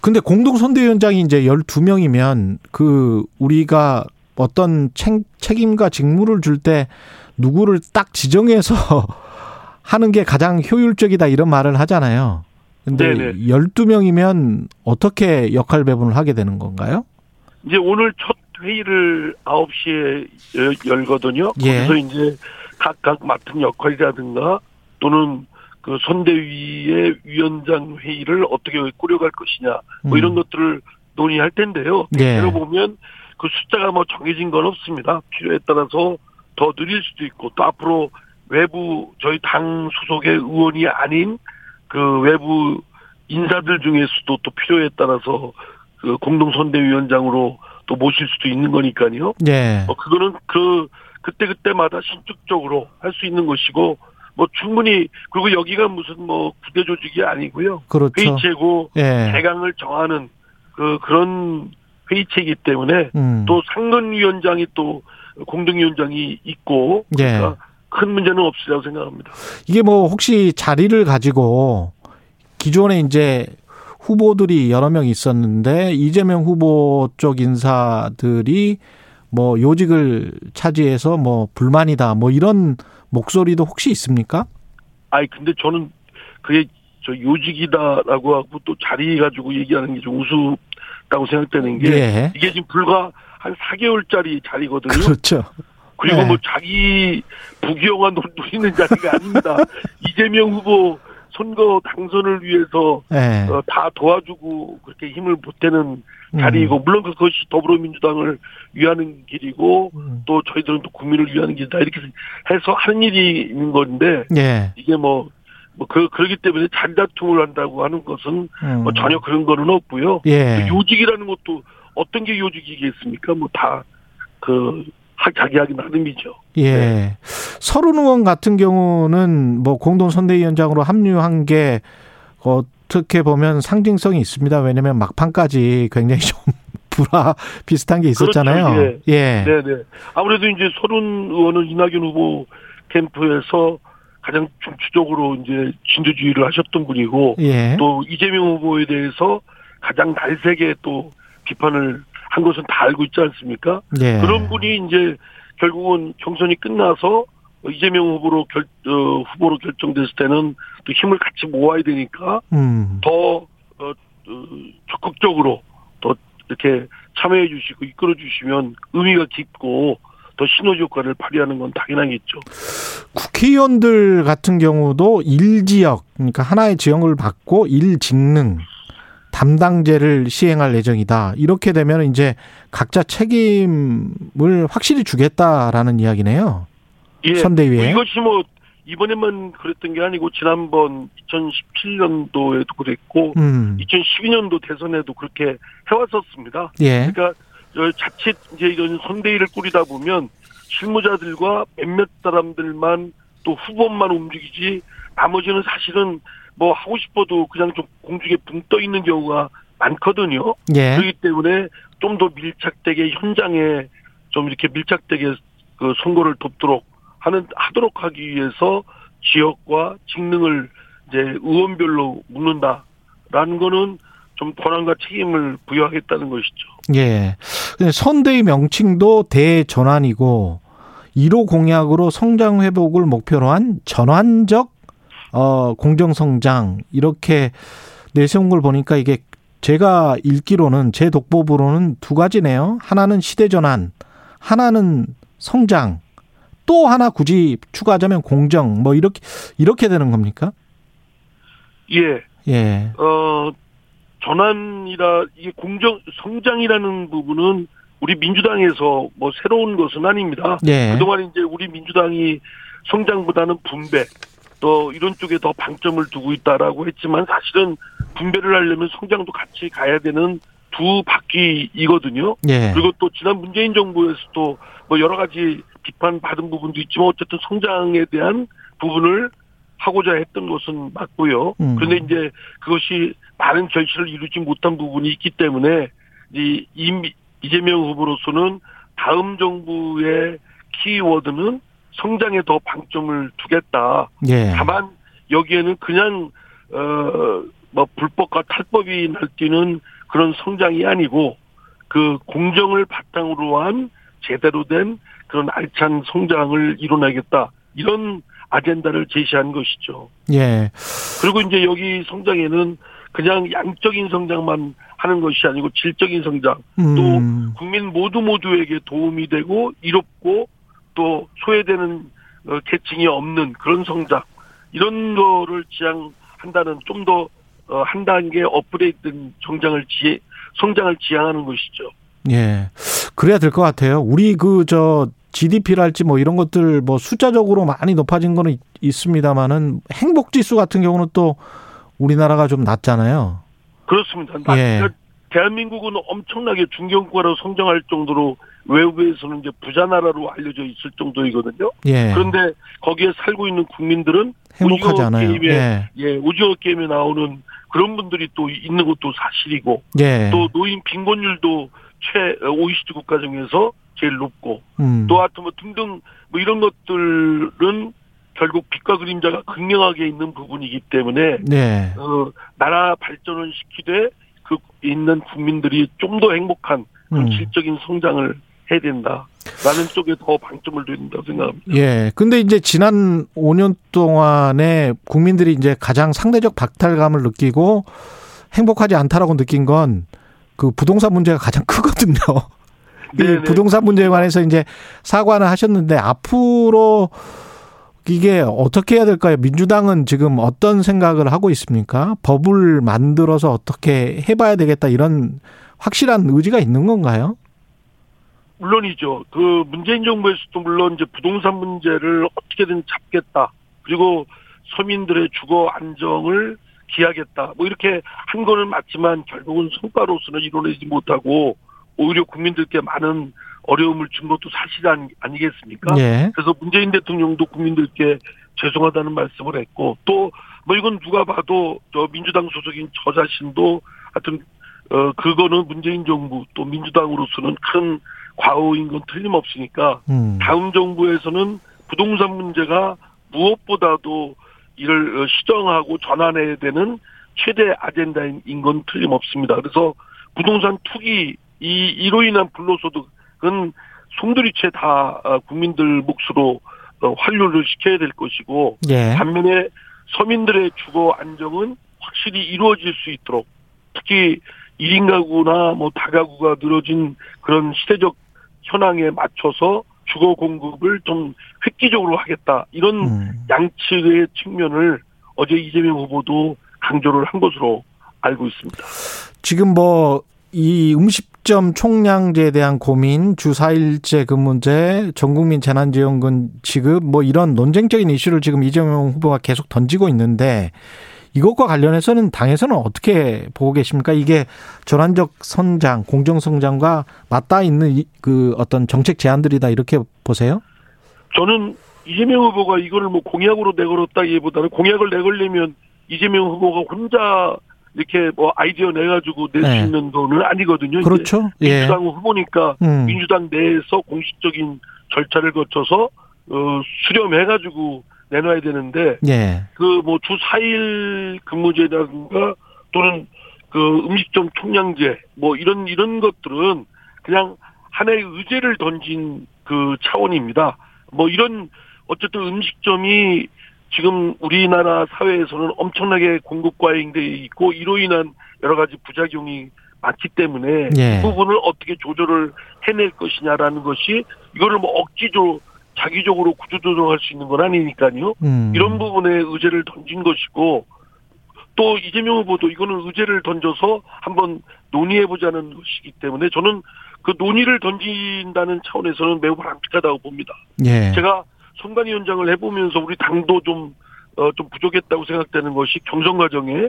근데 공동선대위원장이 이제 12명이면 그 우리가 어떤 책, 책임과 직무를 줄 때 누구를 딱 지정해서 하는 게 가장 효율적이다 이런 말을 하잖아요. 근데 네네. 12명이면 어떻게 역할 배분을 하게 되는 건가요? 이제 오늘 첫 회의를 9시에 열거든요. 예. 거기서 이제 각각 맡은 역할이라든가 또는 그 선대위의 위원장 회의를 어떻게 꾸려갈 것이냐 뭐 음. 이런 것들을 논의할 텐데요. 예. 대로 보면 그 숫자가 뭐 정해진 건 없습니다. 필요에 따라서 더 느릴 수도 있고 또 앞으로 외부 저희 당 소속의 의원이 아닌 그 외부 인사들 중에서도 또 필요에 따라서 그 공동선대위원장으로 또 모실 수도 있는 거니까요. 예. 어, 그거는 그, 그때 그때마다 신축적으로 할 수 있는 것이고, 뭐 충분히, 그리고 여기가 무슨 뭐 구대 조직이 아니고요. 그렇죠. 회의체고, 예. 대강을 정하는 그, 그런 회의체이기 때문에 음. 또 상근위원장이 또 공동위원장이 있고, 예. 그러니까 큰 문제는 없으리라고 생각합니다. 이게 뭐 혹시 자리를 가지고 기존에 이제 후보들이 여러 명 있었는데 이재명 후보 쪽 인사들이 뭐 요직을 차지해서 뭐 불만이다 뭐 이런 목소리도 혹시 있습니까? 아니, 근데 저는 그게 저 요직이다라고 하고 또 자리 가지고 얘기하는 게 좀 우습다고 생각되는 게 예. 이게 지금 불과 한 4개월짜리 자리거든요. 그렇죠. 그리고 네. 뭐 자기 부기영화 노- 노리는 자리가 아닙니다. 이재명 후보 선거 당선을 위해서 예. 어, 다 도와주고 그렇게 힘을 보태는 음. 자리이고 물론 그것이 더불어민주당을 위하는 길이고 음. 또 저희들은 또 국민을 위하는 길이다 이렇게 해서 하는 일이 있는 건데 예. 이게 뭐, 뭐, 그, 그러기 때문에 잔다툼을 한다고 하는 것은 음. 뭐 전혀 그런 거는 없고요. 예. 요직이라는 것도 어떤 게 요직이겠습니까? 뭐 다, 그, 하- 자기 하기 나름이죠. 예. 네. 서른 의원 같은 경우는 뭐 공동 선대위원장으로 합류한 게 어떻게 보면 상징성이 있습니다. 왜냐하면 막판까지 굉장히 좀 불화 비슷한 게 있었잖아요. 그렇죠. 예. 네네. 아무래도 이제 서른 의원은 이낙연 후보 캠프에서 가장 중추적으로 이제 진두주의를 하셨던 분이고 예. 또 이재명 후보에 대해서 가장 날세게 또 비판을 한 것은 다 알고 있지 않습니까? 예. 그런 분이 이제 결국은 경선이 끝나서 이재명 후보로 결, 어, 후보로 결정됐을 때는 또 힘을 같이 모아야 되니까 음. 더 어, 어, 적극적으로 더 이렇게 참여해 주시고 이끌어 주시면 의미가 깊고 더 시너지 효과를 발휘하는 건 당연하겠죠. 국회의원들 같은 경우도 일지역 그러니까 하나의 지역을 받고 일직능 담당제를 시행할 예정이다. 이렇게 되면 이제 각자 책임을 확실히 주겠다라는 이야기네요. 예. 선대위에. 이것이 뭐 이번에만 그랬던 게 아니고 지난번 2017년도에도 그랬고 음. 2012년도 대선에도 그렇게 해왔었습니다. 예. 그러니까 저 자칫 이제 이런 선대위를 꾸리다 보면 실무자들과 몇몇 사람들만 또 후보만 움직이지 나머지는 사실은 뭐 하고 싶어도 그냥 좀 공중에 붕 떠 있는 경우가 많거든요. 예. 그렇기 때문에 좀 더 밀착되게 현장에 좀 이렇게 밀착되게 그 선거를 돕도록 하는 하도록 하기 위해서 지역과 직능을 이제 의원별로 묻는다라는 거는 좀 권한과 책임을 부여하겠다는 것이죠. 예. 근데 선대위 명칭도 대전환이고 1호 공약으로 성장 회복을 목표로 한 전환적 어 공정 성장 이렇게 내세운 걸 보니까 이게 제가 읽기로는 제 독보부로는 두 가지네요. 하나는 시대 전환, 하나는 성장. 또 하나 굳이 추가하자면 공정 뭐 이렇게 이렇게 되는 겁니까? 예, 예. 어 전환이라 이게 공정 성장이라는 부분은 우리 민주당에서 뭐 새로운 것은 아닙니다. 예. 그동안 이제 우리 민주당이 성장보다는 분배 또 이런 쪽에 더 방점을 두고 있다라고 했지만 사실은 분배를 하려면 성장도 같이 가야 되는 두 바퀴이거든요. 예. 그리고 또 지난 문재인 정부에서도 뭐 여러 가지 비판 받은 부분도 있지만 어쨌든 성장에 대한 부분을 하고자 했던 것은 맞고요. 음. 그런데 이제 그것이 많은 결실을 이루지 못한 부분이 있기 때문에 이 이- 이재명 후보로서는 다음 정부의 키워드는 성장에 더 방점을 두겠다. 예. 다만 여기에는 그냥 어 뭐 불법과 탈법이 날뛰는 그런 성장이 아니고 그 공정을 바탕으로 한 제대로 된 그런 알찬 성장을 이뤄내겠다 이런 아젠다를 제시한 것이죠. 예. 그리고 이제 여기 성장에는 그냥 양적인 성장만 하는 것이 아니고 질적인 성장 음. 국민 모두 모두에게 도움이 되고 이롭고 또 소외되는 어, 계층이 없는 그런 성장 이런 거를 지향한다는 좀더 어, 한 단계 업그레이드된 성장을 지 성장을 지향하는 것이죠. 예. 그래야 될 것 같아요. 우리 그 저 GDP랄지 뭐 이런 것들 뭐 숫자적으로 많이 높아진 거는 있- 있습니다만은 행복 지수 같은 경우는 또 우리나라가 좀 낮잖아요. 그렇습니다. 예. 그러니까 대한민국은 엄청나게 중견국가로 성장할 정도로 외부에서는 이제 부자 나라로 알려져 있을 정도이거든요. 예. 그런데 거기에 살고 있는 국민들은 행복하지 않아요. 게임에 예. 예, 오징어 게임에 나오는 그런 분들이 또 있는 것도 사실이고 예. 또 노인 빈곤율도 최 OECD 국가 중에서 제일 높고 음. 또 하여튼 뭐 등등 뭐 이런 것들은 결국 빛과 그림자가 극명하게 있는 부분이기 때문에 네. 어, 나라 발전을 시키되 그 있는 국민들이 좀 더 행복한 음. 질적인 성장을 해야 된다라는 쪽에 더 방점을 둬야 된다고 생각합니다. 예. 근데 이제 지난 5년 동안에 국민들이 이제 가장 상대적 박탈감을 느끼고 행복하지 않다라고 느낀 건 그 부동산 문제가 가장 크거든요. 이. 부동산 문제에 관해서 이제 사과는 하셨는데 앞으로 이게 어떻게 해야 될까요? 민주당은 지금 어떤 생각을 하고 있습니까? 법을 만들어서 어떻게 해봐야 되겠다 이런 확실한 의지가 있는 건가요? 물론이죠. 그 문재인 정부에서도 물론 이제 부동산 문제를 어떻게든 잡겠다. 그리고 서민들의 주거 안정을 기하겠다. 뭐 이렇게 한 거는 맞지만 결국은 성과로서는 이뤄내지 못하고 오히려 국민들께 많은 어려움을 준 것도 사실 아니, 아니겠습니까? 예. 그래서 문재인 대통령도 국민들께 죄송하다는 말씀을 했고 또 뭐 이건 누가 봐도 저 민주당 소속인 저 자신도 하여튼 어 그거는 문재인 정부 또 민주당으로서는 큰 과오인 건 틀림없으니까 음. 다음 정부에서는 부동산 문제가 무엇보다도 이를 어, 시정하고 전환해야 되는 최대 아젠다인 건 틀림없습니다. 그래서 부동산 투기 이 이로 인한 불로소득은 송두리째 다 어, 국민들 몫으로 어, 환류를 시켜야 될 것이고 예. 반면에 서민들의 주거 안정은 확실히 이루어질 수 있도록 특히 1인 가구나 뭐 다가구가 늘어진 그런 시대적 현황에 맞춰서 주거 공급을 좀 획기적으로 하겠다. 이런 음. 양측의 측면을 어제 이재명 후보도 강조를 한 것으로 알고 있습니다. 지금 뭐 이 음식점 총량제에 대한 고민, 주 4일제 근무제, 전국민 재난지원금 지급 뭐 이런 논쟁적인 이슈를 지금 이재명 후보가 계속 던지고 있는데 이것과 관련해서는 당에서는 어떻게 보고 계십니까? 이게 전환적 성장, 공정 성장과 맞닿아 있는 이- 그 어떤 정책 제안들이다 이렇게 보세요? 저는 이재명 후보가 이거를 뭐 공약으로 내걸었다기보다는 공약을 내걸려면 이재명 후보가 혼자 이렇게 뭐 아이디어 내가지고 낼수 네. 있는 돈은 아니거든요. 그렇죠. 예. 민주당 후보니까 음. 민주당 내에서 공식적인 절차를 거쳐서 어, 수렴해가지고 내놔야 되는데 예. 그뭐 주 4일 근무제라든가 또는 그 음식점 총량제 뭐 이런 이런 것들은 그냥 하나의 의제를 던진 그 차원입니다. 뭐 이런 어쨌든 음식점이 지금 우리나라 사회에서는 엄청나게 공급 과잉돼 있고 이로 인한 여러 가지 부작용이 많기 때문에 예. 이 부분을 어떻게 조절을 해낼 것이냐라는 것이 이거를 뭐 억지로 자기적으로 구조조정할 수 있는 건 아니니까요. 음. 이런 부분에 의제를 던진 것이고 또 이재명 후보도 이거는 의제를 던져서 한번 논의해보자는 것이기 때문에 저는 그 논의를 던진다는 차원에서는 매우 바람직하다고 봅니다. 예. 제가 선관위 원장을 해보면서 우리 당도 좀, 어, 좀 부족했다고 생각되는 것이 경선 과정에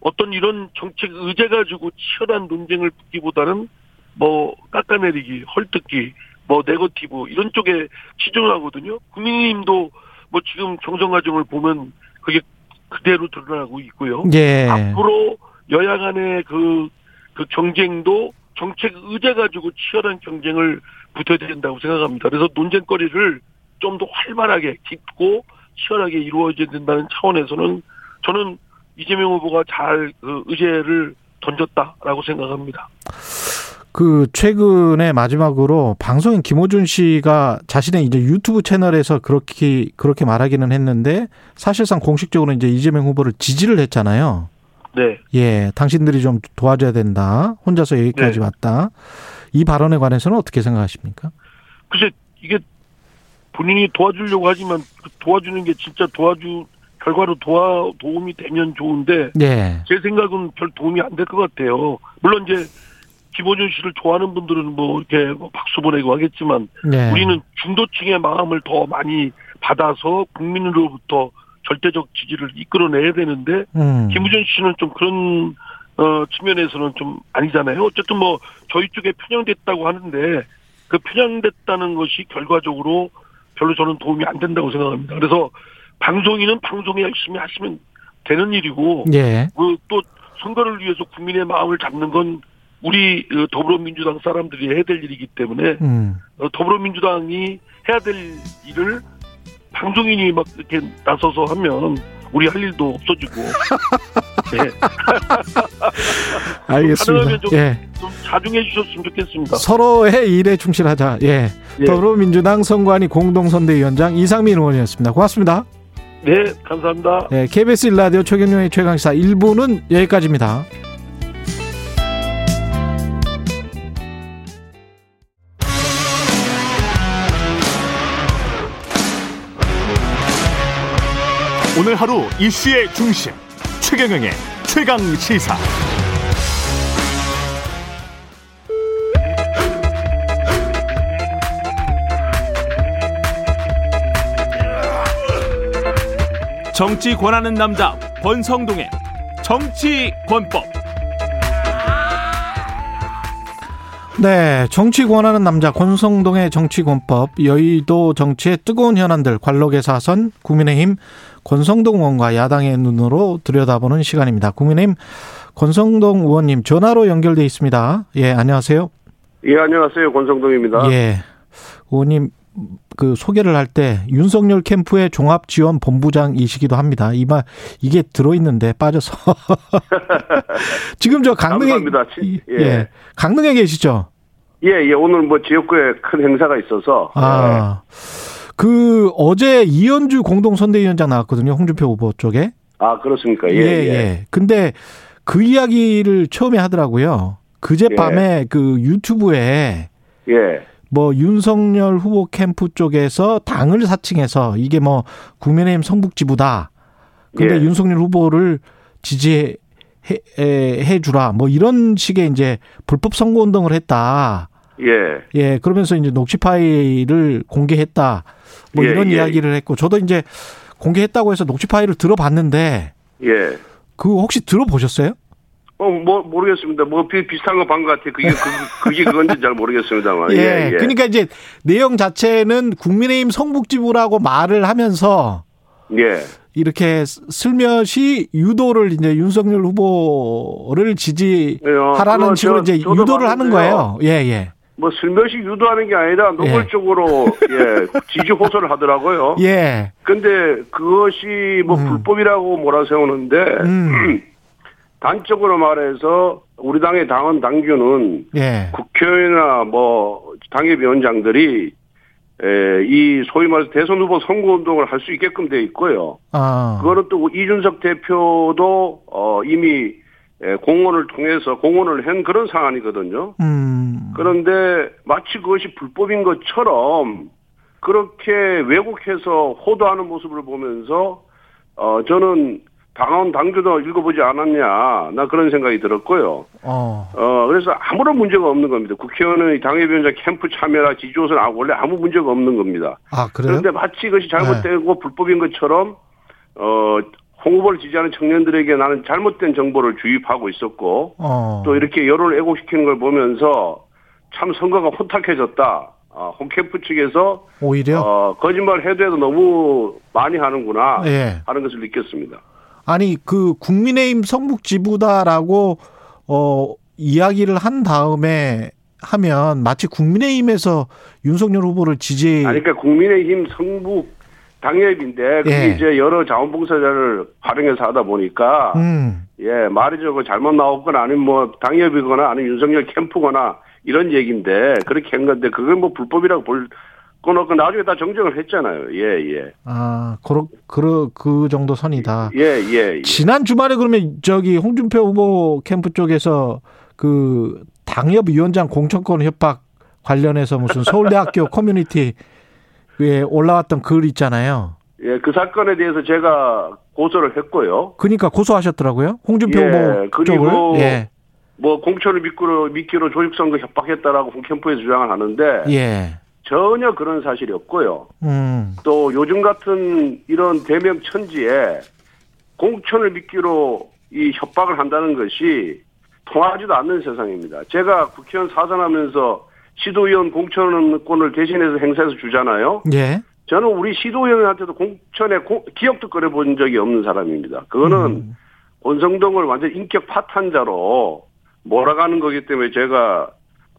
어떤 이런 정책 의제 가지고 치열한 논쟁을 붙기보다는 뭐 깎아내리기, 헐뜯기, 뭐 네거티브 이런 쪽에 치중하거든요. 국민의힘도 뭐 지금 경선 과정을 보면 그게 그대로 드러나고 있고요. 예. 앞으로 여야 간의 그, 그 경쟁도 정책 의제 가지고 치열한 경쟁을 붙여야 된다고 생각합니다. 그래서 논쟁거리를 좀 더 활발하게 깊고 치열하게 이루어져야 된다는 차원에서는 저는 이재명 후보가 잘 그 의제를 던졌다라고 생각합니다. 그 최근에 마지막으로 방송인 김호준 씨가 자신의 이제 유튜브 채널에서 그렇게 그렇게 말하기는 했는데 사실상 공식적으로 이제 이재명 후보를 지지를 했잖아요. 네. 예, 당신들이 좀 도와줘야 된다. 혼자서 여기까지 네. 왔다. 이 발언에 관해서는 어떻게 생각하십니까? 글쎄 이게 본인이 도와주려고 하지만 그 도와주는 게 진짜 도와주 결과로 도와 도움이 되면 좋은데 예. 제 생각은 별 도움이 안 될 것 같아요. 물론 이제 김호준 씨를 좋아하는 분들은 뭐 이렇게 뭐 박수 보내고 하겠지만 예. 우리는 중도층의 마음을 더 많이 받아서 국민으로부터 절대적 지지를 이끌어내야 되는데 음. 김우준 씨는 좀 그런 어 측면에서는 좀 아니잖아요. 어쨌든 뭐 저희 쪽에 편향됐다고 하는데 그 편향됐다는 것이 결과적으로 별로 저는 도움이 안 된다고 생각합니다. 그래서 방송인은 방송에 열심히 하시면 되는 일이고 예. 그또 선거를 위해서 국민의 마음을 잡는 건 우리 그 더불어민주당 사람들이 해야 될 일이기 때문에 음. 어, 더불어민주당이 해야 될 일을 방송인이 막 이렇게 나서서 하면 우리 할 일도 없어지고 네, 알겠습니다. 가능하면 좀- 예. 좀 자중해 주셨으면 좋겠습니다. 서로의 일에 충실하자. 예. 예. 더불어민주당 선관위 공동선대위원장 이상민 의원이었습니다. 고맙습니다. 네, 감사합니다. 예, KBS 일라디오 최경영의 최강시사 1부는 여기까지입니다. 오늘 하루 이슈의 중심 최경영의 최강 시사. 정치 권하는 남자 권성동의 정치 권법. 네, 정치 권하는 남자 권성동의 정치권법 여의도 정치의 뜨거운 현안들 관록의 사선 국민의힘 권성동 의원과 야당의 눈으로 들여다보는 시간입니다. 국민의힘 권성동 의원님 전화로 연결돼 있습니다. 예, 안녕하세요. 예, 안녕하세요. 권성동입니다. 예, 의원님 그 소개를 할 때 윤석열 캠프의 종합 지원 본부장이시기도 합니다. 이말 이게 들어 있는데 빠져서 지금 저 강릉에 예. 예. 강릉에 계시죠? 예, 예. 오늘 뭐 지역구에 큰 행사가 있어서. 아. 그 어제 이현주 공동선대위원장 나왔거든요. 홍준표 후보 쪽에. 예. 아, 그렇습니까? 예, 예. 근데 그 이야기를 처음에 하더라고요. 그제밤에 그 유튜브에 예. 뭐 윤석열 후보 캠프 쪽에서 당을 사칭해서 이게 뭐 국민의힘 성북지부다. 근데 예. 윤석열 후보를 지지해야 해, 에, 해주라 뭐 이런 식의 이제 불법 선거 운동을 했다. 예. 예, 그러면서 이제 녹취 파일을 공개했다. 뭐 예, 이런 예. 이야기를 했고 저도 이제 공개했다고 해서 녹취 파일을 들어봤는데 예. 그거 혹시 들어보셨어요? 어, 뭐, 모르겠습니다. 뭐, 비, 비슷한 거본것 같아요. 그게, 그, 그게 그건지 잘 모르겠습니다만. 예, 예. 그러니까 이제 내용 자체는 국민의힘 성북지부라고 말을 하면서 예. 이렇게 슬며시 유도를 이제 윤석열 후보를 지지하라는 그거 식으로 저- 이제 유도를 하는 봤는데요. 거예요. 예, 예. 뭐, 슬며시 유도하는 게 아니라 노골적으로, 예, 지지 호소를 하더라고요. 예. 근데 그것이 뭐 음. 불법이라고 몰아세우는데, 음. 단적으로 말해서 우리 당의 당원 당규는 예. 국회의원이나 뭐 당협위원장들이 에, 이 소위 말해서 대선 후보 선거 운동을 할 수 있게끔 돼 있고요. 아. 그거는 또 이준석 대표도 어, 이미 에, 공원을 통해서 공원을 한 그런 상황이거든요. 음. 그런데 마치 그것이 불법인 것처럼 그렇게 왜곡해서 호도하는 모습을 보면서 어 저는 당원 당규도 읽어보지 않았냐 나 그런 생각이 들었고요. 어. 어 그래서 아무런 문제가 없는 겁니다. 국회의원의 당협위원장 캠프 참여나 지지호선 아, 원래 아무 문제가 없는 겁니다. 아, 그래요? 네. 그런데 마치 그것이 잘못되고 불법인 것처럼 어 홍후보를 지지하는 청년들에게 나는 잘못된 정보를 주입하고 있었고 어. 또 이렇게 여론을 왜곡시키는 걸 보면서 참 선거가 혼탁해졌다. 어, 홍캠프 측에서 오히려 어, 거짓말 해도 해도 너무 많이 하는구나 예. 하는 것을 느꼈습니다. 아니 그 국민의힘 성북지부다라고 어 이야기를 한 다음에 하면 마치 국민의힘에서 윤석열 후보를 지지 아니, 그러니까 국민의힘 성북 당협인데 그게 예. 이제 여러 자원봉사자를 활용해서 하다 보니까 음. 예 말이 저거 잘못 나왔거나 아니면 뭐 당협이거나 아니면 윤석열 캠프거나 이런 얘기인데 그렇게 한 건데 그걸 뭐 불법이라고 볼건 없고 나중에 다 정정을 했잖아요. 예 예. 아, 그러, 그, 그 정도 선이다. 예, 예, 예. 지난 주말에 그러면 저기 홍준표 후보 캠프 쪽에서 그 당협위원장 공천권 협박 관련해서 무슨 서울대학교 커뮤니티 에 올라왔던 글 있잖아요. 예, 그 사건에 대해서 제가 고소를 했고요. 그러니까 고소하셨더라고요. 홍준표 예, 후보 그리고. 예. 뭐 공천을 미끼로 미끼로 조직선거 협박했다라고 홍캠프에서 주장을 하는데 예. 전혀 그런 사실이 없고요. 음. 또 요즘 같은 이런 대명 천지에 공천을 미끼로 이 협박을 한다는 것이 통하지도 않는 세상입니다. 제가 국회의원 사선하면서 시도의원 공천권을 대신해서 행사해서 주잖아요. 예. 저는 우리 시도의원한테도 공천에 고- 기억도 끓여본 적이 없는 사람입니다. 그거는 음. 권성동을 완전 인격 파탄자로 몰아가는 거기 때문에 제가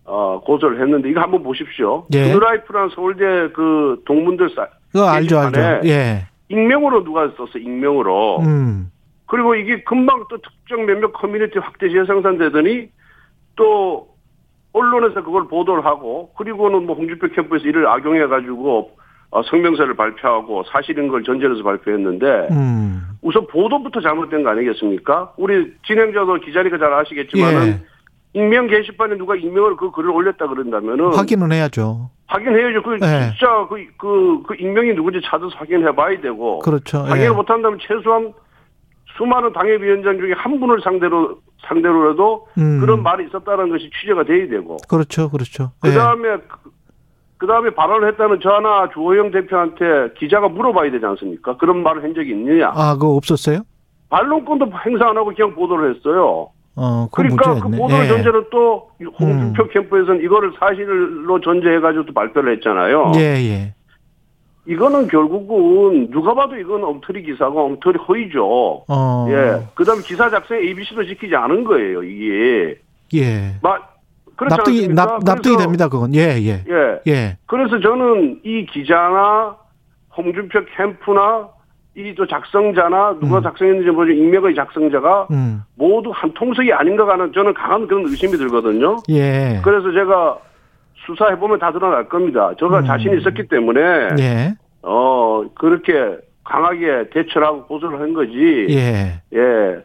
어, 고소를 했는데 이거 한번 보십시오. 예. 드라이프란 서울대 그 동문들 사, 그거 알죠, 알죠. 예. 익명으로 누가 썼어 익명으로. 음. 그리고 이게 금방 또 특정 몇몇 커뮤니티 확대 재생산되더니 또 언론에서 그걸 보도를 하고 그리고는 뭐 홍준표 캠프에서 이를 악용해 가지고 어, 성명서를 발표하고 사실인 걸 전제로 해서 발표했는데 음. 우선 보도부터 잘못된 거 아니겠습니까? 우리 진행자도 기자니까 잘 아시겠지만은 예. 익명 게시판에 누가 익명으로 그 글을 올렸다 그런다면은 확인은 해야죠. 확인해야죠. 그 예. 진짜 그, 그, 그 익명이 누군지 찾아서 확인해 봐야 되고 그렇죠. 확인을 예. 못한다면 최소한 수많은 당협위원장 중에 한 분을 상대로 상대로라도 음. 그런 말이 있었다는 것이 취재가 돼야 되고 그렇죠, 그렇죠. 그 예. 다음에 그 다음에 발언을 했다는 저나 주호영 대표한테 기자가 물어봐야 되지 않습니까? 그런 말을 한 적이 있느냐? 아, 그거 없었어요? 반론권도 행사 안 하고 그냥 보도를 했어요. 어, 그 그러니까 그 문제였네. 보도를 예. 전제로 또 홍준표 캠프에서는 이거를 사실로 전제해가지고 또 발표를 했잖아요. 예, 예. 이거는 결국은 누가 봐도 이건 엉터리 기사고 엉터리 허위죠. 어. 예. 그 다음에 기사 작성에 ABC도 지키지 않은 거예요, 이게. 예. 막, 납득이, 않습니까? 납, 납득이 그래서- 됩니다, 그건. 예, 예. 예. 예. 그래서 저는 이 기자나 홍준표 캠프나 이 또 작성자나 누가 음. 작성했는지 모르죠. 익명의 작성자가 음. 모두 한 통속이 아닌가 하는 저는 강한 그런 의심이 들거든요. 예. 그래서 제가 수사해 보면 다 드러날 겁니다. 제가 음. 자신이 있었기 때문에, 예. 어, 그렇게 강하게 대처를 하고 고소를 한 거지. 예. 예.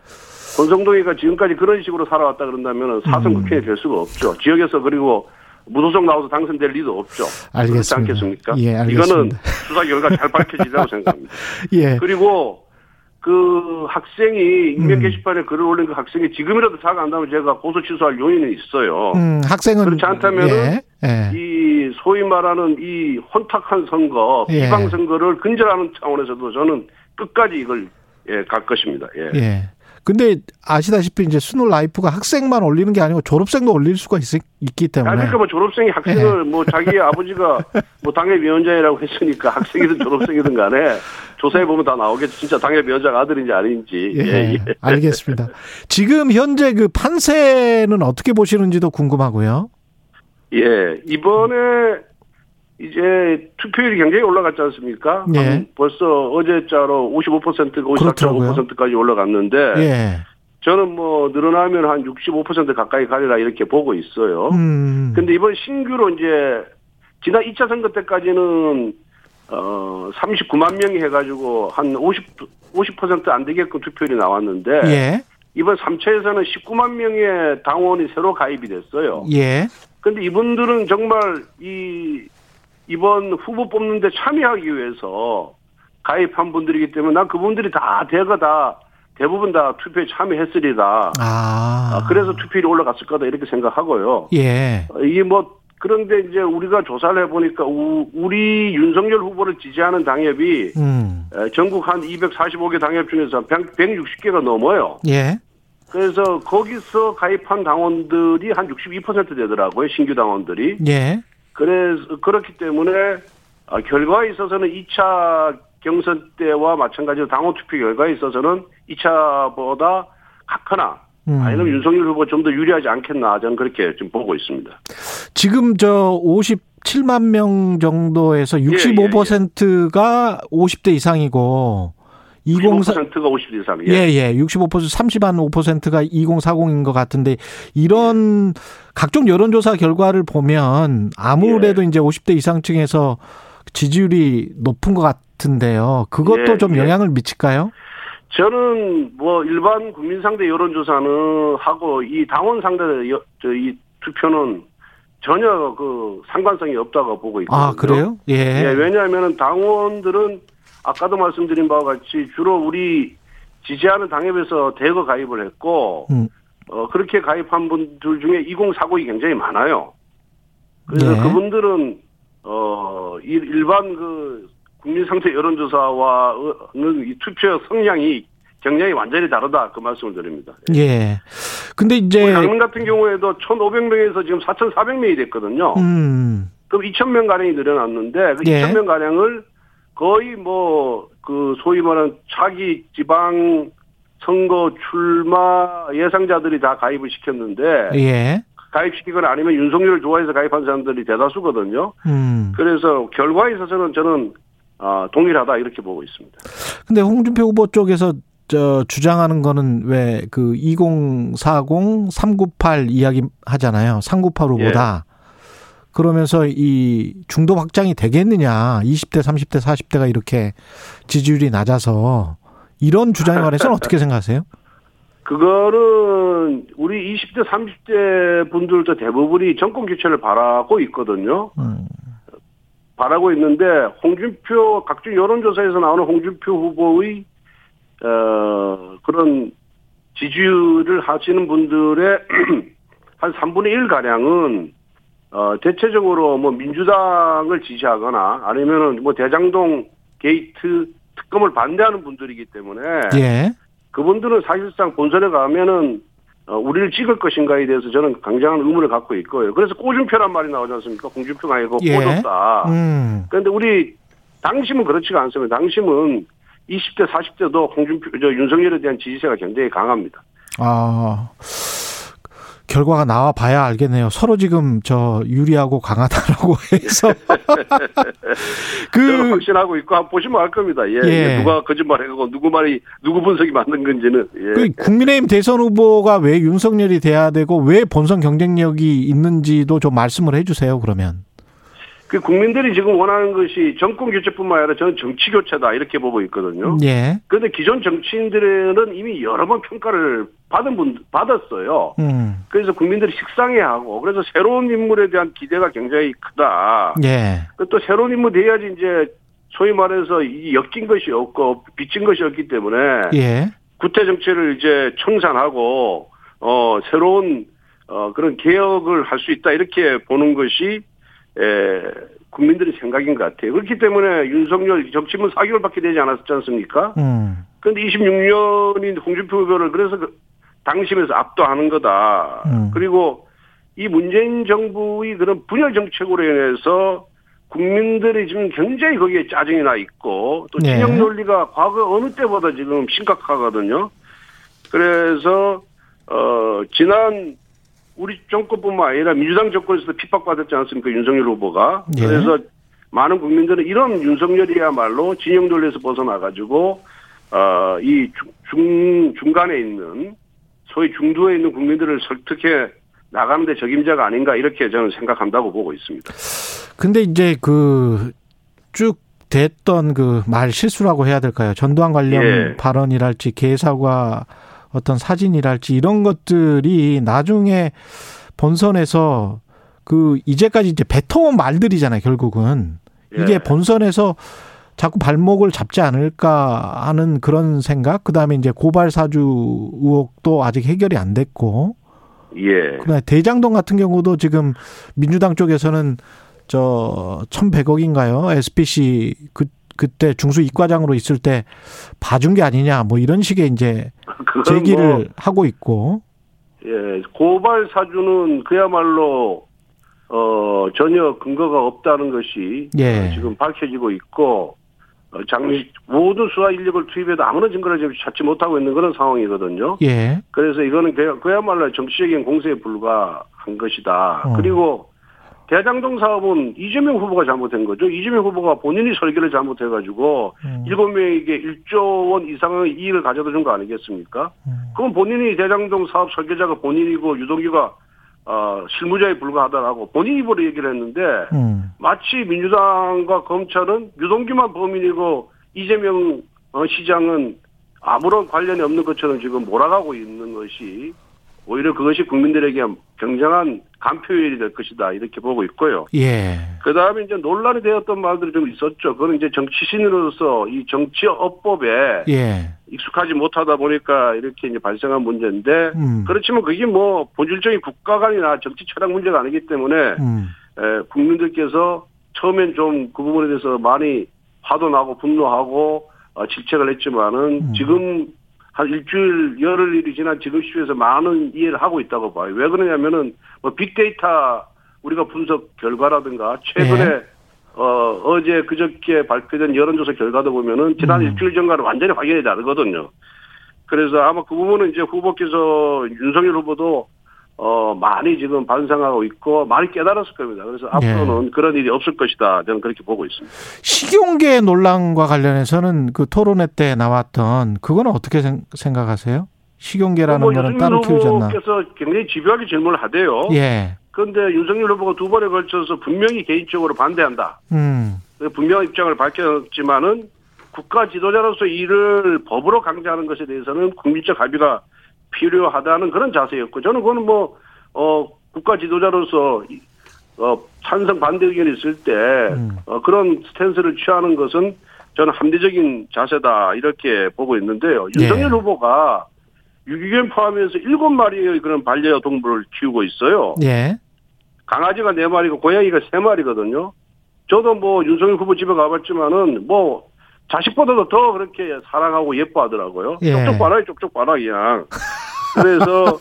권성동이가 지금까지 그런 식으로 살아왔다 그런다면 사선 음. 국회의원이 될 수가 없죠. 지역에서 그리고 무소속 나와서 당선될 리도 없죠. 그렇지 알겠습니다. 않겠습니까? 예, 이거는 알겠습니다. 수사 결과 잘 밝혀지라고 생각합니다. 예. 그리고 그 학생이 익명 게시판에 글을 올린 그 학생이 지금이라도 사과 안 하면 제가 고소 취소할 요인은 있어요. 음, 학생은 그렇지 않다면은 예, 예. 이 소위 말하는 이 혼탁한 선거, 예. 비방 선거를 근절하는 차원에서도 저는 끝까지 이걸 예, 갈 것입니다. 예. 예. 근데 아시다시피 이제 스누라이프가 학생만 올리는 게 아니고 졸업생도 올릴 수가 있, 기 아, 때문에 그러니까 뭐 졸업생이 학생을 뭐 자기 아버지가 뭐 당협위원장이라고 했으니까 학생이든 졸업생이든 간에 조사해 보면 다 나오겠지. 진짜 당협위원장 아들인지 아닌지. 예, 예, 예. 알겠습니다. 지금 현재 그 판세는 어떻게 보시는지도 궁금하고요. 예, 이번에 이제 투표율이 굉장히 올라갔지 않습니까? 예. 한 벌써 어제자로 55%가 그렇더라고요. 54.5%까지 올라갔는데 예. 저는 뭐 늘어나면 한 65% 가까이 가리라 이렇게 보고 있어요. 음. 근데 이번 신규로 이제 지난 2차 선거 때까지는 어 39만 명이 해가지고 한 50, 50%안 되게끔 투표율이 나왔는데 예. 이번 3차에서는 19만 명의 당원이 새로 가입이 됐어요. 예. 근데 이분들은 정말 이 이번 후보 뽑는데 참여하기 위해서 가입한 분들이기 때문에 난 그분들이 다 대거 다 대부분 다 투표에 참여했으리다. 아. 아, 그래서 투표율이 올라갔을 거다 이렇게 생각하고요. 예. 어, 이게 뭐 그런데 이제 우리가 조사를 해보니까 우- 우리 윤석열 후보를 지지하는 당협이 음. 에, 전국 한 245개 당협 중에서 160개가 넘어요. 예. 그래서 거기서 가입한 당원들이 한 62% 되더라고요. 신규 당원들이. 예. 그래서 그렇기 때문에 아, 결과에 있어서는 2차 경선 때와 마찬가지로 당원 투표 결과에 있어서는 2차보다 각하나 음. 아니면 윤석열 후보 좀 더 유리하지 않겠나 저는 그렇게 좀 보고 있습니다. 지금 저 57만 명 정도에서 예, 65%가 50대 이상이고 2040 15%가 50 이상. 예, 예. 65% 30한 5%가 2040인 것 같은데 이런 각종 여론조사 결과를 보면 아무래도 예. 이제 50대 이상층에서 지지율이 높은 것 같은데요. 그것도 예, 좀 예. 영향을 미칠까요? 저는 뭐 일반 국민 상대 여론조사는 하고 이 당원 상대 여- 저 이 투표는 전혀 그 상관성이 없다고 보고 있거든요. 아, 그래요? 예. 예, 왜냐하면 당원들은 아까도 말씀드린 바와 같이 주로 우리 지지하는 당협에서 대거 가입을 했고 음. 어, 그렇게 가입한 분들 중에 2040이 굉장히 많아요. 그래서 네. 그분들은 어 일- 일반 그 국민 상태 여론조사와는 이 투표 성향이 굉장히 완전히 다르다 그 말씀을 드립니다. 예. 근데 이제 강릉 같은 경우에도 1,500명에서 지금 4,400명이 됐거든요. 음. 그럼 2,000명 가량이 늘어났는데 그 예. 2,000명 가량을 거의 뭐 그 소위 말하는 차기 지방 선거 출마 예상자들이 다 가입을 시켰는데 예. 가입시키거나 아니면 윤석열을 좋아해서 가입한 사람들이 대다수거든요. 음. 그래서 결과에 있어서는 저는 아, 동일하다 이렇게 보고 있습니다. 근데 홍준표 후보 쪽에서 저 주장하는 거는 왜 그 2040, 398 이야기 하잖아요. 398 후보다. 그러면서 이 중도 확장이 되겠느냐. 20대, 30대, 40대가 이렇게 지지율이 낮아서 이런 주장에 관해서는 어떻게 생각하세요? 그거는 우리 20대, 30대 분들도 대부분이 정권 교체를 바라고 있거든요. 음. 바라고 있는데 홍준표 각종 여론조사에서 나오는 홍준표 후보의 어 그런 지지율을 하시는 분들의 한 3분의 1 가량은 어 대체적으로 뭐 민주당을 지지하거나 아니면은 뭐 대장동 게이트 특검을 반대하는 분들이기 때문에 예. 그분들은 사실상 본선에 가면은 어, 우리를 찍을 것인가에 대해서 저는 굉장한 의문을 갖고 있고요. 그래서 꿔준표란 말이 나오지 않습니까? 홍준표가 아니고 예. 꿔줬다. 음. 그런데 우리 당심은 그렇지가 않습니다. 당심은 20대, 40대도 홍준표, 저 윤석열에 대한 지지세가 굉장히 강합니다. 아. 결과가 나와 봐야 알겠네요. 서로 지금 저 유리하고 강하다라고 해서 그 확신하고 있고 한번 보시면 알 겁니다. 예, 예. 이게 누가 거짓말하고 누구 말이 누구 분석이 맞는 건지는 예. 그 국민의힘 대선 후보가 왜 윤석열이 돼야 되고 왜 본선 경쟁력이 있는지도 좀 말씀을 해주세요. 그러면 그 국민들이 지금 원하는 것이 정권 교체뿐만 아니라 저는 정치 교체다 이렇게 보고 있거든요. 예, 그런데 기존 정치인들은 이미 여러 번 평가를 받은 분 받았어요. 음, 그래서 국민들이 식상해하고 그래서 새로운 인물에 대한 기대가 굉장히 크다. 예, 또 새로운 인물 돼야지 이제 소위 말해서 이 엮인 것이 없고 빚진 것이 없기 때문에 예. 구태 정치를 이제 청산하고 어 새로운 어 그런 개혁을 할 수 있다 이렇게 보는 것이 에 국민들의 생각인 것 같아요. 그렇기 때문에 윤석열 정치문 4개월밖에 되지 않았지 않습니까? 음. 그런데 26년인 홍준표 후보를 그래서 그 당심에서 압도하는 거다. 음. 그리고 이 문재인 정부의 그런 분열 정책으로 인해서 국민들이 지금 굉장히 거기에 짜증이 나 있고 또 네. 진영 논리가 과거 어느 때보다 지금 심각하거든요. 그래서 어 지난 우리 정권뿐만 아니라 민주당 정권에서도 핍박받았지 않습니까 윤석열 후보가 예. 그래서 많은 국민들은 이런 윤석열이야말로 진영 논리에서 벗어나가지고 어 이 중 중간에 있는 소위 중도에 있는 국민들을 설득해 나가는데 적임자가 아닌가 이렇게 저는 생각한다고 보고 있습니다. 근데 이제 그 쭉 됐던 그 말 실수라고 해야 될까요? 전두환 관련 예. 발언이랄지 개사과 어떤 사진이랄지 이런 것들이 나중에 본선에서 그 이제까지 이제 뱉어온 말들이잖아요, 결국은. 이게 예. 본선에서 자꾸 발목을 잡지 않을까 하는 그런 생각, 그 다음에 이제 고발 사주 의혹도 아직 해결이 안 됐고, 예. 그다음에 대장동 같은 경우도 지금 민주당 쪽에서는 저 1,100억인가요? SPC 그 그때 중수 이과장으로 있을 때 봐준 게 아니냐 뭐 이런 식의 이제 제기를 뭐, 하고 있고 예, 고발 사주는 그야말로 어 전혀 근거가 없다는 것이 예. 어, 지금 밝혀지고 있고 어, 장시 모든 수사 인력을 투입해도 아무런 증거를 지금 찾지 못하고 있는 그런 상황이거든요. 예. 그래서 이거는 그야- 그야말로 정치적인 공세에 불과한 것이다. 어. 그리고 대장동 사업은 이재명 후보가 잘못한 거죠. 이재명 후보가 본인이 설계를 잘못해가지고 음. 일곱 명에게 1조 원 이상의 이익을 가져다 준 거 아니겠습니까? 음. 그건 본인이 대장동 사업 설계자가 본인이고 유동규가 어, 실무자에 불과하다라고 본인 입으로 얘기를 했는데 음. 마치 민주당과 검찰은 유동규만 범인이고 이재명 어, 시장은 아무런 관련이 없는 것처럼 지금 몰아가고 있는 것이 오히려 그것이 국민들에게 굉장한 간표율이 될 것이다 이렇게 보고 있고요. 예. 그 다음에 이제 논란이 되었던 말들이 좀 있었죠. 그건 이제 정치신으로서 이 정치업법에 예. 익숙하지 못하다 보니까 이렇게 이제 발생한 문제인데 음. 그렇지만 그게 뭐 본질적인 국가 간이나 정치 철학 문제가 아니기 때문에 음. 에, 국민들께서 처음엔 좀 그 부분에 대해서 많이 화도 나고 분노하고 어, 질책을 했지만은 음. 지금 한 일주일 열흘이 지난 지금 시점에서 많은 이해를 하고 있다고 봐요. 왜 그러냐면은 뭐 빅데이터 우리가 분석 결과라든가 최근에 예. 어, 어제 그저께 발표된 여론조사 결과도 보면은 지난 음. 일주일 전과는 완전히 확연히 다르거든요. 그래서 아마 그 부분은 이제 후보께서 윤석열 후보도 어, 많이 지금 반성하고 있고 많이 깨달았을 겁니다. 그래서 예. 앞으로는 그런 일이 없을 것이다. 저는 그렇게 보고 있습니다. 식용계 논란과 관련해서는 그 토론회 때 나왔던 그거는 어떻게 생- 생각하세요? 식용계라는 뭐 거는 따로 키우지 않나? 후보께서 굉장히 집요하게 질문을 하대요. 예. 그런데 윤석열 후보가 두 번에 걸쳐서 분명히 개인적으로 반대한다. 음. 그 분명한 입장을 밝혔지만은 국가 지도자로서 이를 법으로 강제하는 것에 대해서는 국민적 합의가 필요하다는 그런 자세였고 저는 그거는 뭐 어, 국가 지도자로서 이- 어, 찬성 반대 의견이 있을 때 음. 어, 그런 스탠스를 취하는 것은 저는 합리적인 자세다 이렇게 보고 있는데요. 예. 윤석열 후보가 유기견 포함해서 일곱 마리의 그런 반려동물을 키우고 있어요. 예. 강아지가 네 마리고 고양이가 세 마리거든요. 저도 뭐 윤석열 후보 집에 가봤지만은 뭐 자식보다도 더 그렇게 사랑하고 예뻐하더라고요. 예. 쪽쪽 봐라, 쪽쪽 봐라 그냥. 그래서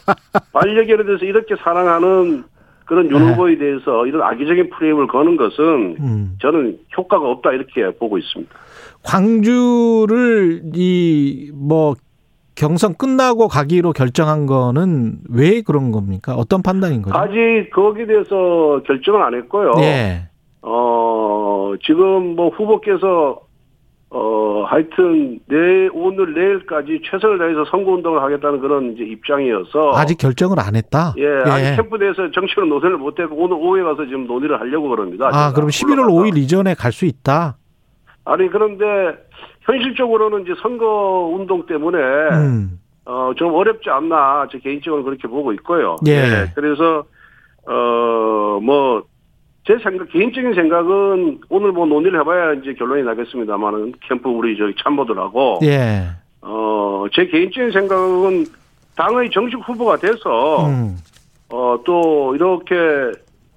반려견에 대해서 이렇게 사랑하는 그런 윤 네. 후보에 대해서 이런 악의적인 프레임을 거는 것은 음. 저는 효과가 없다 이렇게 보고 있습니다. 광주를 이 뭐 경선 끝나고 가기로 결정한 거는 왜 그런 겁니까? 어떤 판단인 거죠? 아직 거기에 대해서 결정은 안 했고요. 예. 어, 지금 뭐 후보께서 어, 하여튼 내 오늘 내일까지 최선을 다해서 선거 운동을 하겠다는 그런 이제 입장이어서 아직 결정을 안 했다. 예, 아직 캠프 내에서 정치로 노선을 못 했고 오늘 오후에 가서 지금 논의를 하려고 그럽니다. 아, 그럼 11월 올라가서. 5일 이전에 갈 수 있다. 아니 그런데 현실적으로는 이제 선거 운동 때문에 음. 어, 좀 어렵지 않나, 제 개인적으로 그렇게 보고 있고요. 예. 그래서, 어, 뭐, 제 생각, 개인적인 생각은 오늘 뭐 논의를 해봐야 이제 결론이 나겠습니다만은 캠프 우리 저기 참모들하고 예. 어, 제 개인적인 생각은 당의 정식 후보가 돼서 음. 어, 또 이렇게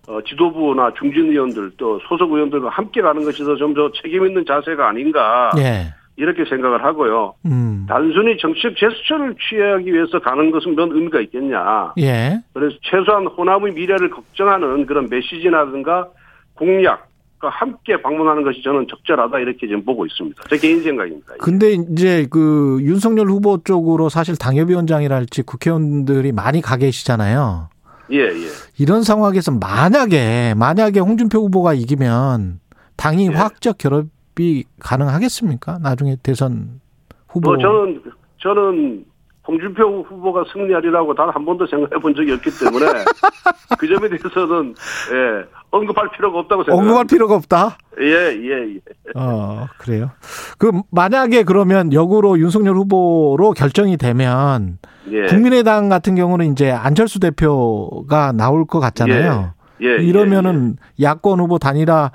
어, 지도부나 중진 의원들 또 소속 의원들과 함께 가는 것이 더 좀 더 책임 있는 자세가 아닌가 예. 이렇게 생각을 하고요. 음. 단순히 정치적 제스처를 취하기 위해서 가는 것은 몇 의미가 있겠냐. 예. 그래서 최소한 호남의 미래를 걱정하는 그런 메시지라든가 공약과 함께 방문하는 것이 저는 적절하다 이렇게 지금 보고 있습니다. 제 개인 생각입니다. 근데 이제 그 윤석열 후보 쪽으로 사실 당협위원장이랄지 국회의원들이 많이 가 계시잖아요. 예, 예. 이런 상황에서 만약에 만약에 홍준표 후보가 이기면 당이 예. 화학적 결합 이 가능하겠습니까? 나중에 대선 후보. 뭐 저는 저는 홍준표 후보가 승리하리라고 단 한 번도 생각해 본 적이 없기 때문에 그 점에 대해서는 예, 언급할 필요가 없다고 생각합니다. 언급할 필요가 없다. 예, 예, 예. 어, 그래요. 그 만약에 그러면 역으로 윤석열 후보로 결정이 되면 예. 국민의당 같은 경우는 이제 안철수 대표가 나올 것 같잖아요. 예, 예, 이러면은 야권 후보 단일화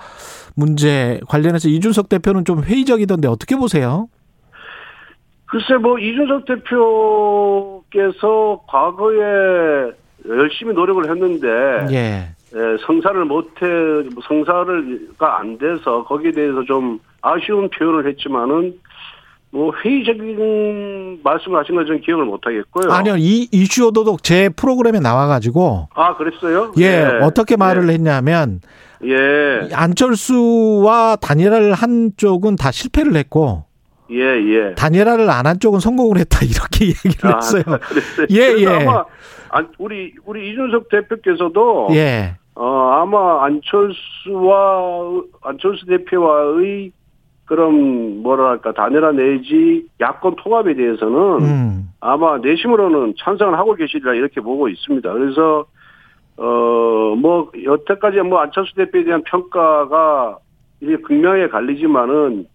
문제 관련해서 이준석 대표는 좀 회의적이던데 어떻게 보세요? 글쎄 뭐 이준석 대표께서 과거에 열심히 노력을 했는데 예. 예, 성사를 못해 성사를가 안 돼서 거기에 대해서 좀 아쉬운 표현을 했지만은 뭐 회의적인 말씀을 하신 건 저는 기억을 못 하겠고요. 아니요, 이 이슈 오도독 제 프로그램에 나와가지고 아 그랬어요? 예, 어떻게 말을 했냐면 예, 안철수와 단일화를 한 쪽은 다 실패를 했고 예, 예. 단일화를 안 한 쪽은 성공을 했다 이렇게 얘기를 했어요. 아, 그랬어요. 예, 예. 아마 안- 우리 우리 이준석 대표께서도 예, 어, 아마 안철수와, 안철수 대표와의 그런, 뭐랄까, 단일화 내지 야권 통합에 대해서는 음, 아마 내심으로는 찬성을 하고 계시리라 이렇게 보고 있습니다. 그래서, 어, 뭐, 여태까지 뭐 안철수 대표에 대한 평가가 이제 극명하게 갈리지만은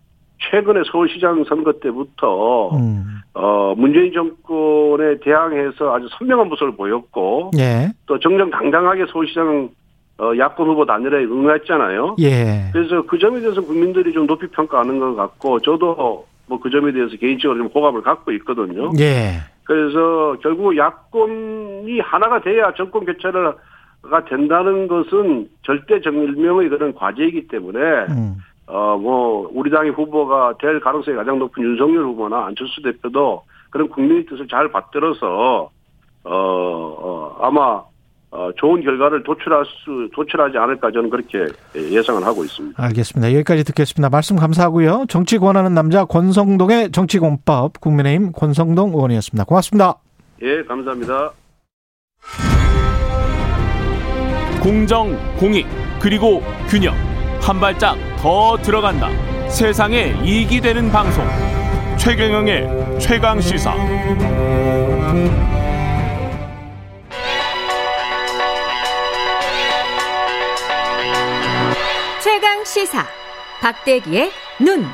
최근에 서울시장 선거 때부터, 음, 어, 문재인 정권에 대항해서 아주 선명한 모습을 보였고, 예, 또 정정당당하게 서울시장 어, 야권 후보 단일화에 응했잖아요. 예, 그래서 그 점에 대해서 국민들이 좀 높이 평가하는 것 같고 저도 뭐 그 점에 대해서 개인적으로 좀 호감을 갖고 있거든요. 예, 그래서 결국 야권이 하나가 돼야 정권 교체 가 된다는 것은 절대 정일명의 그런 과제이기 때문에 음, 어뭐 우리 당의 후보가 될 가능성이 가장 높은 윤석열 후보나 안철수 대표도 그런 국민의 뜻을 잘 받들어서 어, 어 아마 어, 좋은 결과를 도출할 수 도출하지 않을까 저는 그렇게 예상을 하고 있습니다. 알겠습니다. 여기까지 듣겠습니다. 말씀 감사하고요. 정치 권하는 남자 권성동의 정치공법 국민의힘 권성동 의원이었습니다. 고맙습니다. 예, 감사합니다. 공정, 공익, 그리고 균형. 한 발짝 더 들어간다. 세상에 이익이 되는 방송. 최경영의 최강 시사. 최강 시사 박대기의 눈.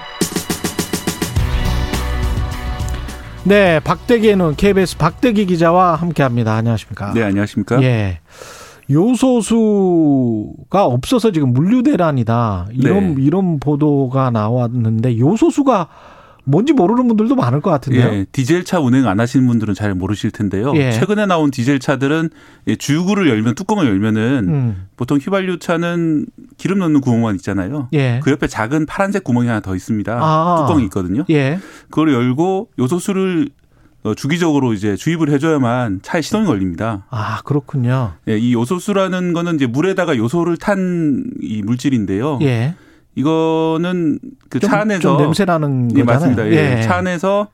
네, 박대기의 눈 KBS 박대기 기자와 함께합니다. 안녕하십니까? 네, 안녕하십니까? 예. 요소수가 없어서 지금 물류 대란이다. 이런 네. 이런 보도가 나왔는데 요소수가 뭔지 모르는 분들도 많을 것 같은데요. 예, 디젤 차 운행 안 하시는 분들은 잘 모르실 텐데요. 예. 최근에 나온 디젤 차들은 이 주유구를 열면 뚜껑을 열면은 음. 보통 휘발유 차는 기름 넣는 구멍만 있잖아요. 예. 그 옆에 작은 파란색 구멍이 하나 더 있습니다. 아. 뚜껑이 있거든요. 예. 그걸 열고 요소수를 어, 주기적으로 이제 주입을 해줘야만 차에 시동이 걸립니다. 아, 그렇군요. 예, 이 요소수라는 거는 이제 물에다가 요소를 탄 이 물질인데요. 예. 이거는 그 좀, 차 안에서 좀 냄새 나는 예, 거잖아요. 맞습니다. 예. 차 안에서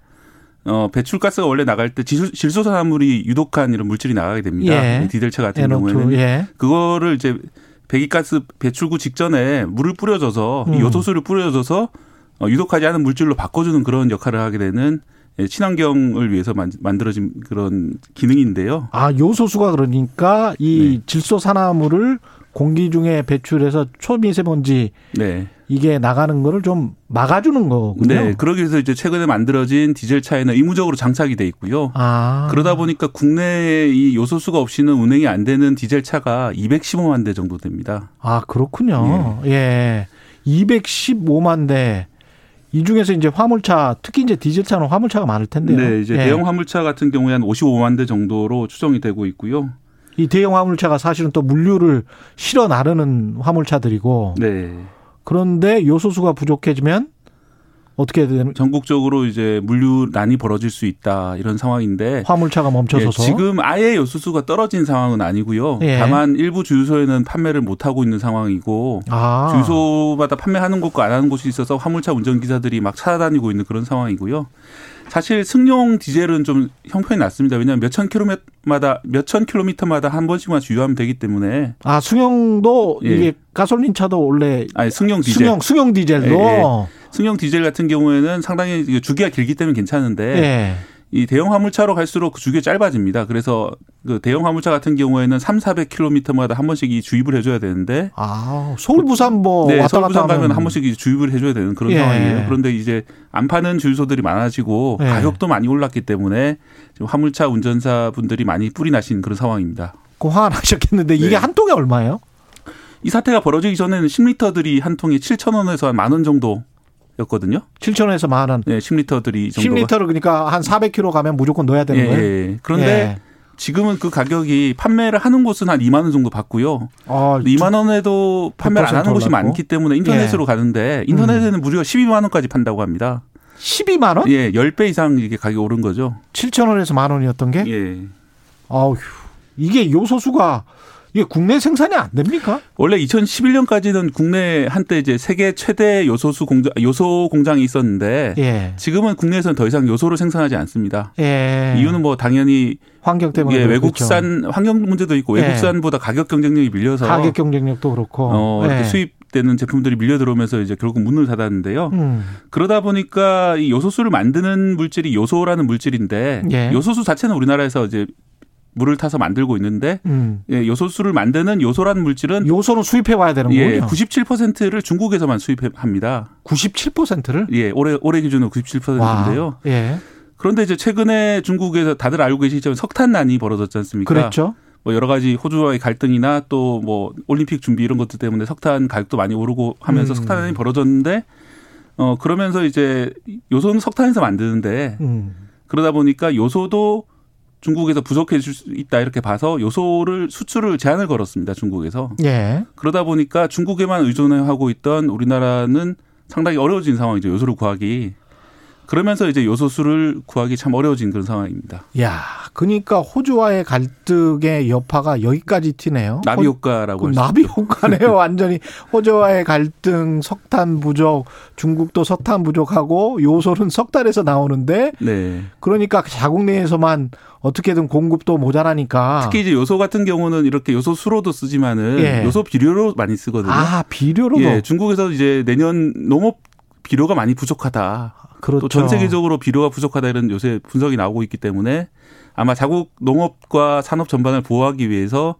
어, 배출가스가 원래 나갈 때 지수, 질소 산화물이 유독한 이런 물질이 나가게 됩니다. 예. 이 디젤차 같은 NO2, 경우에는 예. 그거를 이제 배기가스 배출구 직전에 물을 뿌려줘서 음. 이 요소수를 뿌려줘서 어, 유독하지 않은 물질로 바꿔주는 그런 역할을 하게 되는 예, 친환경을 위해서 만, 만들어진 그런 기능인데요. 아, 요소수가 그러니까 이 네. 질소 산화물을 공기 중에 배출해서 초미세먼지 네. 이게 나가는 거를 좀 막아주는 거군요. 네. 그러기 위해서 이제 최근에 만들어진 디젤 차에는 의무적으로 장착이 돼 있고요. 아. 그러다 보니까 국내에 이 요소수가 없이는 운행이 안 되는 디젤 차가 215만 대 정도 됩니다. 아, 그렇군요. 예. 215만 대. 이 중에서 이제 화물차, 특히 이제 디젤차는 화물차가 많을 텐데요. 네, 이제 예. 대형 화물차 같은 경우에 한 55만 대 정도로 추정이 되고 있고요. 이 대형 화물차가 사실은 또 물류를 실어 나르는 화물차들이고 네. 그런데 요소수가 부족해지면 어떻게 되는 전국적으로 이제 물류난이 벌어질 수 있다 이런 상황인데 화물차가 멈춰서서 예, 지금 아예 요소수가 떨어진 상황은 아니고요. 예. 다만 일부 주유소에는 판매를 못 하고 있는 상황이고 아. 주유소마다 판매하는 곳과 안 하는 곳이 있어서 화물차 운전기사들이 막 찾아다니고 있는 그런 상황이고요. 사실 승용 디젤은 좀 형편이 낮습니다. 왜냐하면 몇천 킬로미터마다 몇천 킬로미터마다 한 번씩만 주유하면 되기 때문에 아 승용도 예. 이게 가솔린 차도 원래 아니 승용 디젤 승용 승용 디젤도 예, 예. 승용 디젤 같은 경우에는 상당히 주기가 길기 때문에 괜찮은데 예. 이 대형 화물차로 갈수록 그 주기가 짧아집니다. 그래서 그 대형 화물차 같은 경우에는 3, 400km마다 한 번씩 이 주입을 해줘야 되는데 아 서울 부산 뭐 네, 서울 부산 가면 한 번씩 이 주입을 해줘야 되는 그런 예. 상황이에요. 그런데 이제 안 파는 주유소들이 많아지고 예. 가격도 많이 올랐기 때문에 지금 화물차 운전사 분들이 많이 뿔이 나신 그런 상황입니다. 그 화가 나셨겠는데 이게 네. 한 통에 얼마예요? 이 사태가 벌어지기 전에는 10리터들이 한 통에 7천 원에서 한만원 정도 였거든요. 7천원에서 만 원. 네, 10리터들이 정도가 10리터를 그러니까 한 400km 가면 무조건 넣어야 되는 예, 거예요. 예. 그런데 예. 지금은 그 가격이 판매를 하는 곳은 한 2만 원 정도 받고요. 어, 2만 원에도 판매를 안 하는 곳이 100% 올랐고. 많기 때문에 인터넷으로 가는데 인터넷에는 무려 12만 원까지 판다고 합니다. 12만 원? 예, 10배 이상 이게 가격이 오른 거죠. 7천 원에서 만 원이었던 게? 예. 아우 이게 요소수가 이게 국내 생산이 안 됩니까? 원래 2011년까지는 국내 한때 이제 세계 최대 요소수 공장 요소 공장이 있었는데 예. 지금은 국내에서는 더 이상 요소를 생산하지 않습니다. 예. 이유는 뭐 당연히 환경 때문에 예. 외국산 환경 문제도 있고 예. 외국산보다 가격 경쟁력이 밀려서 가격 경쟁력도 그렇고. 어, 예. 수입 되는 제품들이 밀려 들어오면서 이제 결국 문을 닫았는데요. 음. 그러다 보니까 이 요소수를 만드는 물질이 요소라는 물질인데 예. 요소수 자체는 우리나라에서 이제 물을 타서 만들고 있는데 음. 예, 요소수를 만드는 요소라는 물질은 요소는 수입해 와야 되는 예, 거군요. 97%를 중국에서만 수입합니다. 97%를? 예, 올해 올해 기준으로 97%인데요. 예. 그런데 이제 최근에 중국에서 다들 알고 계시지만 석탄난이 벌어졌지 않습니까? 그랬죠. 뭐 여러 가지 호주와의 갈등이나 또 뭐 올림픽 준비 이런 것들 때문에 석탄 가격도 많이 오르고 하면서 음. 석탄난이 벌어졌는데 어 그러면서 이제 요소는 석탄에서 만드는데 음. 그러다 보니까 요소도 중국에서 부족해질 수 있다 이렇게 봐서 요소를 수출을 제한을 걸었습니다 중국에서 예. 그러다 보니까 중국에만 의존하고 있던 우리나라는 상당히 어려워진 상황이죠 요소를 구하기 그러면서 이제 요소수를 구하기 참 어려워진 그런 상황입니다. 야, 그러니까 호주와의 갈등의 여파가 여기까지 튀네요. 나비 호- 효과라고 나비. 효과네요. 완전히 호주와의 갈등, 석탄 부족, 중국도 석탄 부족하고 요소는 석탄에서 나오는데 네. 그러니까 자국 내에서만 어떻게든 공급도 모자라니까. 특히 이제 요소 같은 경우는 이렇게 요소 수로도 쓰지만은 예. 요소 비료로 많이 쓰거든요. 아 비료로도 예, 중국에서 이제 내년 농업 비료가 많이 부족하다. 그렇죠. 또전 세계적으로 비료가 부족하다 이런 요새 분석이 나오고 있기 때문에 아마 자국 농업과 산업 전반을 보호하기 위해서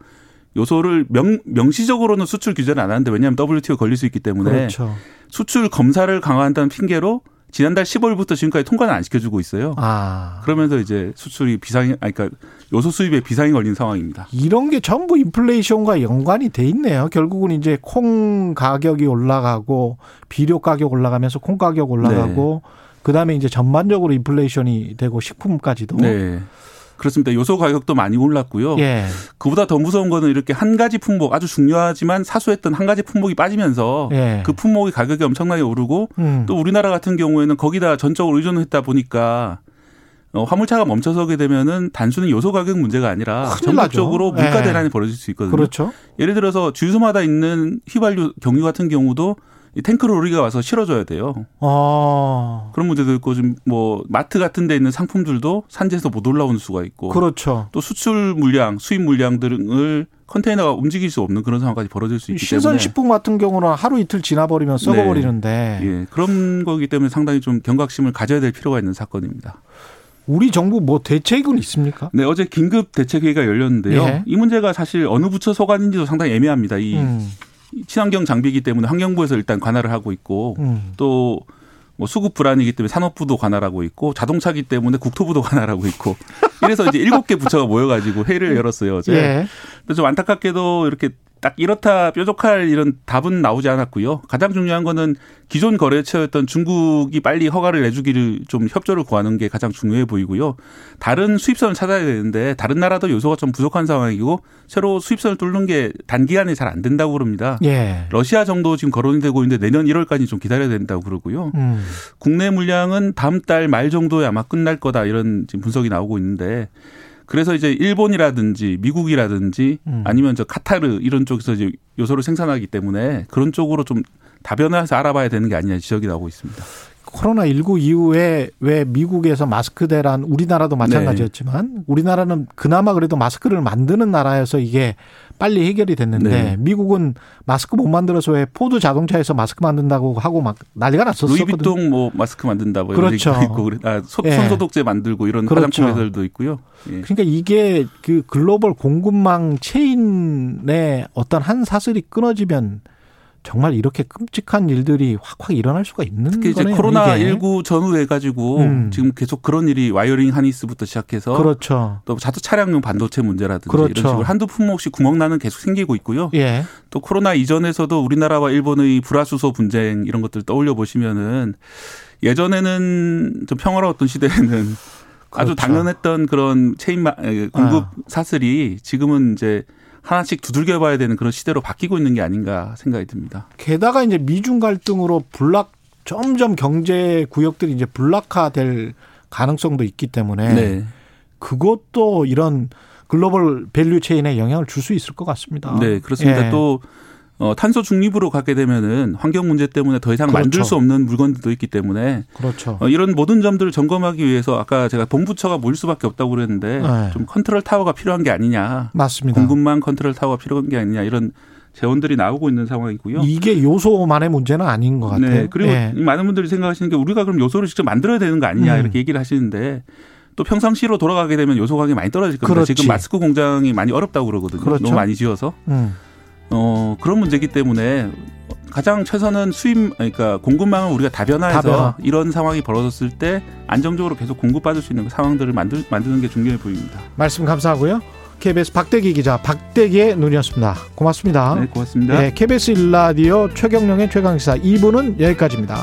요소를 명, 명시적으로는 수출 규제를 안 하는데 왜냐하면 WTO 걸릴 수 있기 때문에 그렇죠. 수출 검사를 강화한다는 핑계로 지난달 15일부터 지금까지 통과는 안 시켜주고 있어요. 아 그러면서 이제 수출이 비상이, 아니, 그러니까 요소 수입에 비상이 걸린 상황입니다. 이런 게 전부 인플레이션과 연관이 돼 있네요. 결국은 이제 콩 가격이 올라가고 비료 가격 올라가면서 콩 가격 올라가고 그다음에 이제 전반적으로 인플레이션이 되고 식품까지도. 네. 그렇습니다. 요소 가격도 많이 올랐고요. 예. 그보다 더 무서운 거는 이렇게 한 가지 품목 아주 중요하지만 사소했던 한 가지 품목이 빠지면서 예. 그 품목의 가격이 엄청나게 오르고 음. 또 우리나라 같은 경우에는 거기다 전적으로 의존했다 보니까 어, 화물차가 멈춰서게 되면은 단순히 요소 가격 문제가 아니라. 전국적으로 물가 예. 대란이 벌어질 수 있거든요. 그렇죠. 예를 들어서 주유소마다 있는 휘발유 경유 같은 경우도 이 탱크로 우리가 와서 실어줘야 돼요. 어. 그런 문제도 있고 지금 뭐 마트 같은 데 있는 상품들도 산지에서 못 올라오는 수가 있고 그렇죠. 또 수출 물량, 수입 물량 등을 컨테이너가 움직일 수 없는 그런 상황까지 벌어질 수 있기 때문에 신선식품 같은 경우는 하루 이틀 지나버리면 썩어버리는데 예, 그런 거기 때문에 상당히 좀 경각심을 가져야 될 필요가 있는 사건입니다. 우리 정부 뭐 대책은 있습니까? 네, 어제 긴급 대책회의가 열렸는데요. 예. 이 문제가 사실 어느 부처 소관인지도 상당히 애매합니다. 이 음, 친환경 장비이기 때문에 환경부에서 일단 관할을 하고 있고 음. 또뭐 수급 불안이기 때문에 산업부도 관할하고 있고 자동차기 때문에 국토부도 관할하고 있고 이래서 이제 일곱 개 부처가 모여가지고 회의를 열었어요 어제. 예. 근데 좀 안타깝게도 이렇게 딱 이렇다 뾰족할 이런 답은 나오지 않았고요. 가장 중요한 거는 기존 거래처였던 중국이 빨리 허가를 내주기를 좀 협조를 구하는 게 가장 중요해 보이고요. 다른 수입선을 찾아야 되는데 다른 나라도 요소가 좀 부족한 상황이고 새로 수입선을 뚫는 게 단기간에 잘 안 된다고 그럽니다. 예. 러시아 정도 지금 거론이 되고 있는데 내년 1월까지 좀 기다려야 된다고 그러고요. 음. 국내 물량은 다음 달 말 정도에 아마 끝날 거다 이런 지금 분석이 나오고 있는데 그래서 이제 일본이라든지 미국이라든지 음. 아니면 저 카타르 이런 쪽에서 이제 요소를 생산하기 때문에 그런 쪽으로 좀 다변화해서 알아봐야 되는 게 아니냐 지적이 나오고 있습니다. 코로나 19 이후에 왜 미국에서 마스크 대란 우리나라도 마찬가지였지만 우리나라는 그나마 그래도 마스크를 만드는 나라여서 이게 빨리 해결이 됐는데 네. 미국은 마스크 못 만들어서 왜 포드 자동차에서 마스크 만든다고 하고 막 난리가 났었거든요. 루이비통 뭐 마스크 만든다 뭐 이런 그렇죠. 있고. 아, 소, 예. 손소독제 만들고 이런 그렇죠. 화장품 회사들도 있고요. 예. 그러니까 이게 그 글로벌 공급망 체인의 어떤 한 사슬이 끊어지면 정말 이렇게 끔찍한 일들이 확확 일어날 수가 있는 특히 이제. 코로나 이게. 19 전후해 가지고 음. 지금 계속 그런 일이 wiring harness부터 시작해서 그렇죠. 또 자동 차량용 반도체 문제라든지 그렇죠. 이런 식으로 한두 품목씩 구멍나는 계속 생기고 있고요. 예. 또 코로나 이전에서도 우리나라와 일본의 불화수소 분쟁 이런 것들 떠올려 보시면은 예전에는 좀 평화로웠던 시대에는 그렇죠. 아주 당연했던 그런 체인 공급 아. 사슬이 지금은 이제 하나씩 두들겨 봐야 되는 그런 시대로 바뀌고 있는 게 아닌가 생각이 듭니다. 게다가 이제 미중 갈등으로 블록 점점 경제 구역들이 이제 블록화될 가능성도 있기 때문에 네. 그것도 이런 global value chain에 영향을 줄 수 있을 것 같습니다. 네, 그렇습니다. 예. 또 어, 탄소 중립으로 가게 되면은 환경 문제 때문에 더 이상 그렇죠. 만들 수 없는 물건들도 있기 때문에 그렇죠. 어, 이런 모든 점들을 점검하기 위해서 아까 제가 범부처가 모일 수밖에 없다고 그랬는데 네. 좀 컨트롤 타워가 필요한 게 아니냐. 맞습니다. 공급망 컨트롤 타워가 필요한 게 아니냐 이런 재원들이 나오고 있는 상황이고요. 이게 요소만의 문제는 아닌 것 같아요. 네. 그리고 예. 많은 분들이 생각하시는 게 우리가 그럼 요소를 직접 만들어야 되는 거 아니냐 음. 이렇게 얘기를 하시는데 또 평상시로 돌아가게 되면 요소 가격이 많이 떨어질 겁니다. 그렇지. 지금 마스크 공장이 많이 어렵다고 그러거든요. 그렇죠. 너무 많이 지어서. 음. 어, 그런 문제이기 때문에 가장 최선은 수입, 그러니까 공급망을 우리가 다변화해서 다변화. 이런 상황이 벌어졌을 때 안정적으로 계속 공급받을 수 있는 상황들을 만들, 만드는 게 중요해 보입니다. 말씀 감사하고요. KBS 박대기 기자 박대기의 눈이었습니다. 고맙습니다. 네, 고맙습니다. 네, KBS 일라디오 최경령의 최강시사 2부는 여기까지입니다.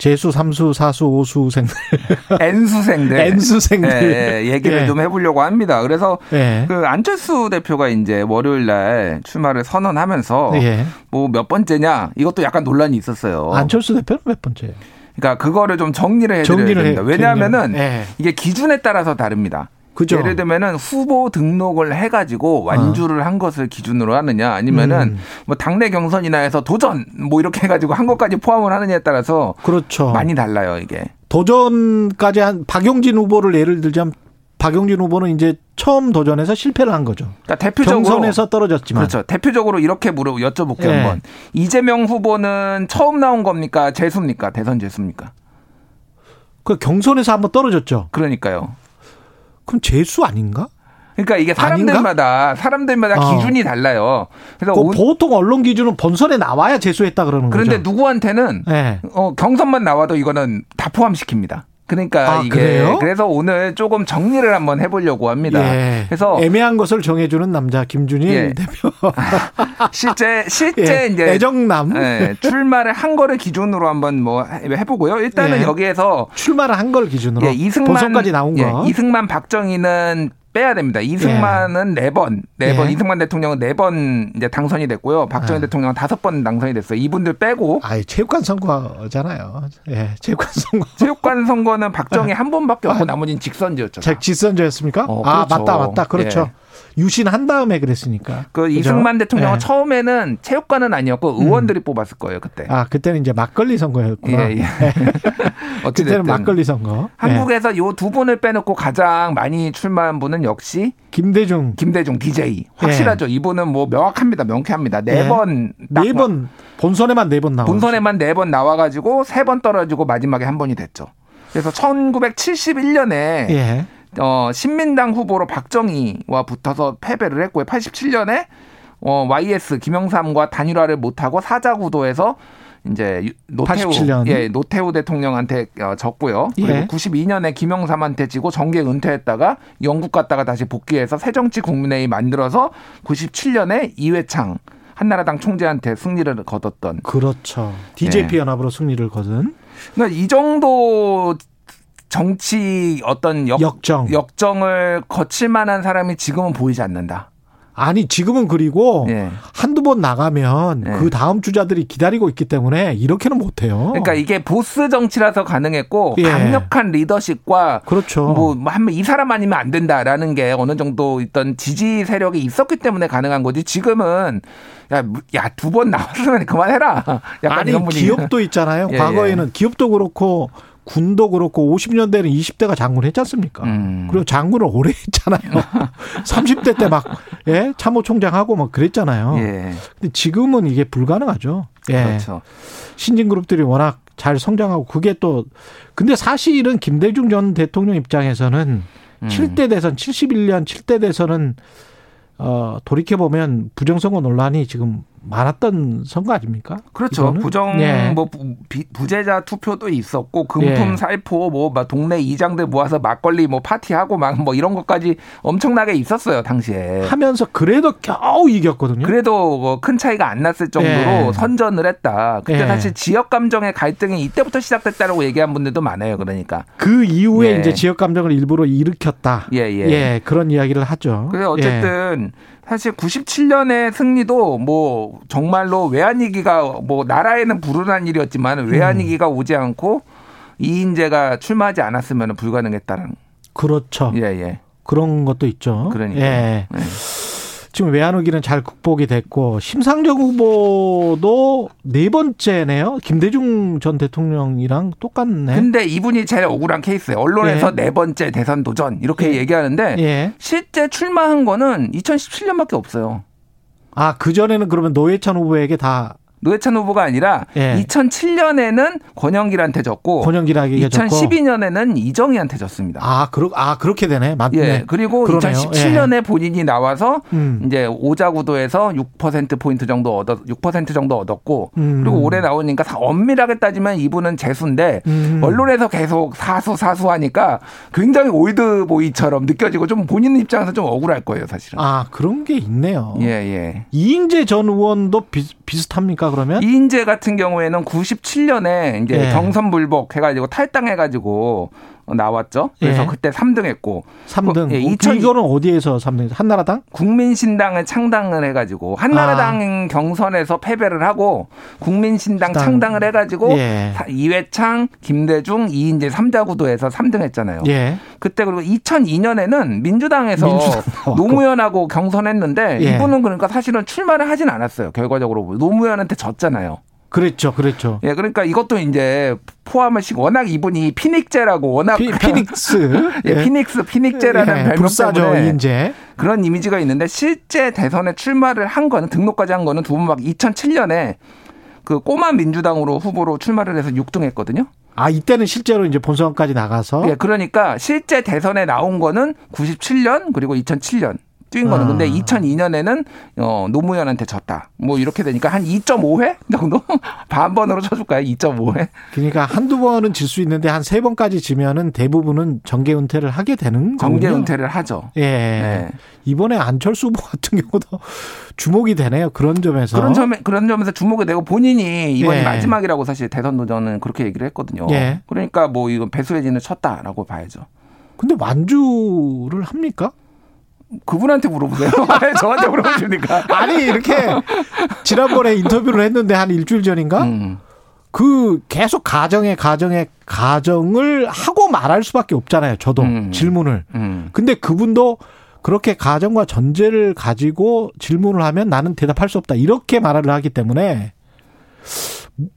재수, 삼수, 사수, 오수생들, N수생들. N수생들 예, 예, 얘기를 예. 좀 해보려고 합니다. 그래서 예. 그 안철수 대표가 이제 월요일 날 출마를 선언하면서 예. 뭐몇 번째냐 이것도 약간 논란이 있었어요. 안철수 대표는 몇 번째예요? 그러니까 그거를 좀 정리를 해드려야 정리를 됩니다. 해- 왜냐하면은 예. 이게 기준에 따라서 다릅니다. 그죠? 예를 들면은 후보 등록을 해가지고 완주를 한 것을 기준으로 하느냐 아니면은 음. 뭐 당내 경선이나 해서 도전 뭐 이렇게 해가지고 한 것까지 포함을 하느냐에 따라서 그렇죠. 많이 달라요 이게. 도전까지 한 박용진 후보를 예를 들자면 박용진 후보는 이제 처음 도전해서 실패를 한 거죠. 그러니까 대표적으로 경선에서 떨어졌지만 그렇죠. 대표적으로 이렇게 물어 여쭤볼게요 예. 한번. 이재명 후보는 처음 나온 겁니까? 재수입니까? 대선 재수입니까? 그 경선에서 한번 떨어졌죠. 그러니까요. 그럼 재수 아닌가? 그러니까 이게 사람들마다 사람들마다 어. 기준이 달라요. 그래서 그 오- 보통 언론 기준은 본선에 나와야 재수했다 그러는 그런데 거죠. 누구한테는 네. 어, 경선만 나와도 이거는 다 포함시킵니다. 그러니까 아, 이게 그래요? 그래서 오늘 조금 정리를 한번 해보려고 합니다. 예. 그래서 애매한 것을 정해주는 남자 김준일 예. 대표. 실제 실제 예, 이제 애정남. 예, 출마를 한 거를 기준으로 한번 뭐 해- 해보고요. 일단은 예. 여기에서 출마를 한 걸 기준으로 예, 이승만 본선까지 나온 예, 거. 이승만 박정희는 빼야 됩니다. 이승만은 네 번, 네 번, 예. 이승만 대통령은 네 번 이제 당선이 됐고요. 박정희 아. 대통령은 다섯 번 당선이 됐어요. 이분들 빼고 아예 체육관 선거잖아요. 예, 체육관 선거. 체육관 선거는 박정희 한 번밖에 없고 나머지는 직선제였죠. 제 직선제였습니까? 어, 아 그렇죠. 맞다 맞다 그렇죠. 예. 유신한 다음에 그랬으니까. 그 그죠? 이승만 대통령 은 예. 처음에는 체육관은 아니었고 의원들이 뽑았을 거예요 그때. 아 그때는 이제 막걸리 선거였구나. 예, 예. 어찌됐든 그때는 막걸리 선거. 예. 한국에서 요 두 분을 빼놓고 가장 많이 출마한 분은 역시 김대중 김대중 DJ 확실하죠. 이분은 뭐 명확합니다. 명쾌합니다. 예. 네번 네 번 본선에만 네 번 나와. 본선에만 네 번 나와가지고 세 번 떨어지고 마지막에 한 번이 됐죠. 그래서 1971년에 예. 어, 신민당 후보로 박정희와 붙어서 패배를 했고요. 87년에 어, YS 김영삼과 단일화를 못하고 사자구도에서 이제 유- 노태우 87 년. 예 노태우 대통령한테 어, 졌고요. 그리고 예. 92년에 김영삼한테 지고 정계 은퇴했다가 영국 갔다가 다시 복귀해서 새정치 국민회의 만들어서 97년에 이회창 한나라당 총재한테 승리를 거뒀던 그렇죠. DJP 예. 연합으로 승리를 거둔 그러니까 이 정도 정치 어떤 역, 역정. 역정을 거칠 만한 사람이 지금은 보이지 않는다. 아니 지금은 그리고 예. 한두 번 나가면 예. 그 다음 주자들이 기다리고 있기 때문에 이렇게는 못 해요. 그러니까 이게 보스 정치라서 가능했고 예. 강력한 리더십과 그렇죠. 뭐 한번 이 사람 아니면 안 된다라는 게 어느 정도 있던 지지 세력이 있었기 때문에 가능한 거지. 지금은 야야 두번 나왔으면 그만해라. 약간 아니 이런 분위기. 기업도 있잖아요. 예, 과거에는 기업도 그렇고 군도 그렇고 50년대는 20대가 장군 했지 않습니까? 음. 그리고 장군을 오래 했잖아요. 30대 때 막 예, 참모총장하고 막 그랬잖아요. 예. 근데 지금은 이게 불가능하죠. 예. 그렇죠. 신진 그룹들이 워낙 잘 성장하고 그게 또 근데 사실은 김대중 전 대통령 입장에서는 음. 7대 대선 71년 7대 대선은 어 돌이켜 보면 부정선거 논란이 지금 많았던 선거 아닙니까? 그렇죠. 이거는? 부정 예. 뭐 부, 비- 부재자 투표도 있었고 금품 예. 살포 뭐 막 동네 이장들 모아서 막걸리 뭐 파티하고 막 뭐 이런 것까지 엄청나게 있었어요 당시에. 하면서 그래도 겨우 이겼거든요. 그래도 뭐 큰 차이가 안 났을 정도로 예. 선전을 했다. 근데 예. 사실 지역 감정의 갈등이 이때부터 시작됐다라고 얘기한 분들도 많아요. 그러니까. 그 이후에 예. 이제 지역 감정을 일부러 일으켰다. 예, 예. 그런 이야기를 하죠. 그래서 예. 어쨌든 사실 97년의 승리도 뭐 정말로 외환위기가 뭐 나라에는 불운한 일이었지만 음. 외환위기가 오지 않고 이인재가 출마하지 않았으면 불가능했다는. 그렇죠. 예, 예. 그런 것도 있죠. 그러니까. 예. 지금 외환위기는 잘 극복이 됐고 심상정 후보도 네 번째네요. 김대중 전 대통령이랑 똑같네. 근데 이분이 제일 억울한 케이스예요. 언론에서 예. 네 번째 대선 도전 이렇게 예. 얘기하는데 예. 실제 출마한 거는 2017년밖에 없어요. 아, 그전에는 그러면 노회찬 후보에게 다 노회찬 후보가 아니라 예. 2007년에는 권영길한테 졌고 권영길에게 졌고. 2012년에는 이정희한테 졌습니다. 아, 그러, 아, 그렇게 되네. 맞네. 예. 그리고 그러네요. 2017년에 본인이 나와서 음. 이제 오자구도에서 6% 포인트 정도 얻었 6% 정도 얻었고 음. 그리고 올해 나오니까 사- 엄밀하게 따지면 이분은 재수인데 음. 언론에서 계속 사수 사수 하니까 굉장히 old boy처럼 느껴지고 좀 본인 입장에서 좀 억울할 거예요, 사실은. 아, 그런 게 있네요. 예, 예. 이인재 전 의원도 비, 비슷합니까, 그러면? 이인재 같은 경우에는 97년에 이제 예. 경선 불복 해가지고 탈당해가지고 나왔죠. 그래서 예. 그때 3등 했고 3등. 예, 어, 2000 이거는 어디에서 3등? 한나라당? 국민신당을 창당을 해 가지고 한나라당 경선에서 패배를 하고 국민신당 신당. 창당을 해 가지고 예. 사- 이회창, 김대중, 이인재 3자 구도에서 3등 했잖아요. 예. 그때 그리고 2002년에는 민주당에서 민주당. 노무현하고 경선했는데 예. 이분은 그러니까 사실은 출마를 하진 않았어요. 결과적으로 노무현한테 졌잖아요. 그랬죠, 그랬죠. 예, 그러니까 이것도 이제 포함을 시고 워낙 이분이 피닉제라고 워낙 피, 피닉스. 예, 피닉스 피닉제라는 예, 별명 때문에 이인재. 그런 이미지가 있는데 실제 대선에 출마를 한 거는 등록까지 한 거는 두 분 막 2007년에 그 꼬마 민주당으로 후보로 출마를 해서 6등했거든요. 아, 이때는 실제로 이제 본선까지 나가서 예, 그러니까 실제 대선에 나온 거는 97년 그리고 2007년 뛰인 거는. 아. 근데 2002년에는 어, 노무현한테 졌다. 뭐 이렇게 되니까 한 2.5회 정도 반번으로 쳐줄까요? 2.5회. 그러니까 한두 번은 질 수 있는데 한 세 번까지 지면은 대부분은 정계 은퇴를 하게 되는 정계 거군요. 은퇴를 하죠. 예. 네. 이번에 안철수 후보 같은 경우도 주목이 되네요. 그런 점에서. 그런 점에 그런 점에서 주목이 되고 본인이 이번이 예. 마지막이라고 사실 대선 도전은 그렇게 얘기를 했거든요. 예. 그러니까 뭐 이건 배수혜진을 쳤다라고 봐야죠. 근데 완주를 합니까? 그분한테 물어보세요. 왜 저한테 물어보십니까? 아니 이렇게 지난번에 인터뷰를 했는데 한 일주일 전인가? 음. 그 계속 가정에 가정에 가정을 하고 말할 수밖에 없잖아요. 저도 음. 질문을. 음. 근데 그분도 그렇게 가정과 전제를 가지고 질문을 하면 나는 대답할 수 없다. 이렇게 말을 하기 때문에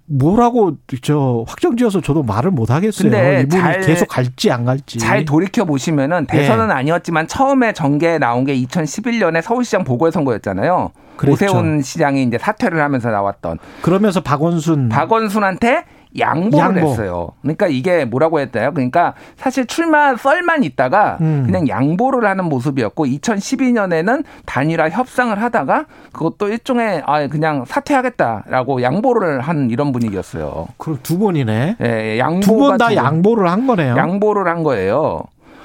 뭐라고 저 확정지어서 저도 말을 못 하겠어요. 근데 이분이 잘- 계속 갈지 안 갈지. 잘 돌이켜 보시면은 대선은 예. 아니었지만 처음에 정계에 나온 게 2011년에 서울시장 보궐선거였잖아요. 그랬죠. 오세훈 시장이 이제 사퇴를 하면서 나왔던 그러면서 박원순 박원순한테 양보를 양보. 했어요. 그러니까 이게 뭐라고 했대요? 그러니까 사실 출마 썰만 있다가 음. 그냥 양보를 하는 모습이었고 2012년에는 단일화 협상을 하다가 그것도 일종의 아 그냥 사퇴하겠다라고 양보를 한 이런 분위기였어요. 그럼 두 번이네. 예, 양보가 두번 다. 양보를 한 거네요. 양보를 한 거예요.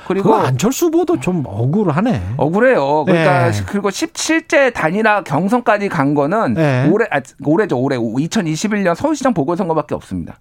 그리고 안철수 후보도 좀 억울하네. 억울해요. 그러니까 네. 그리고 17제 단일화 경선까지 간 거는 네. 올해 아, 올해죠 올해 2021년 서울시장 보궐선거밖에 없습니다.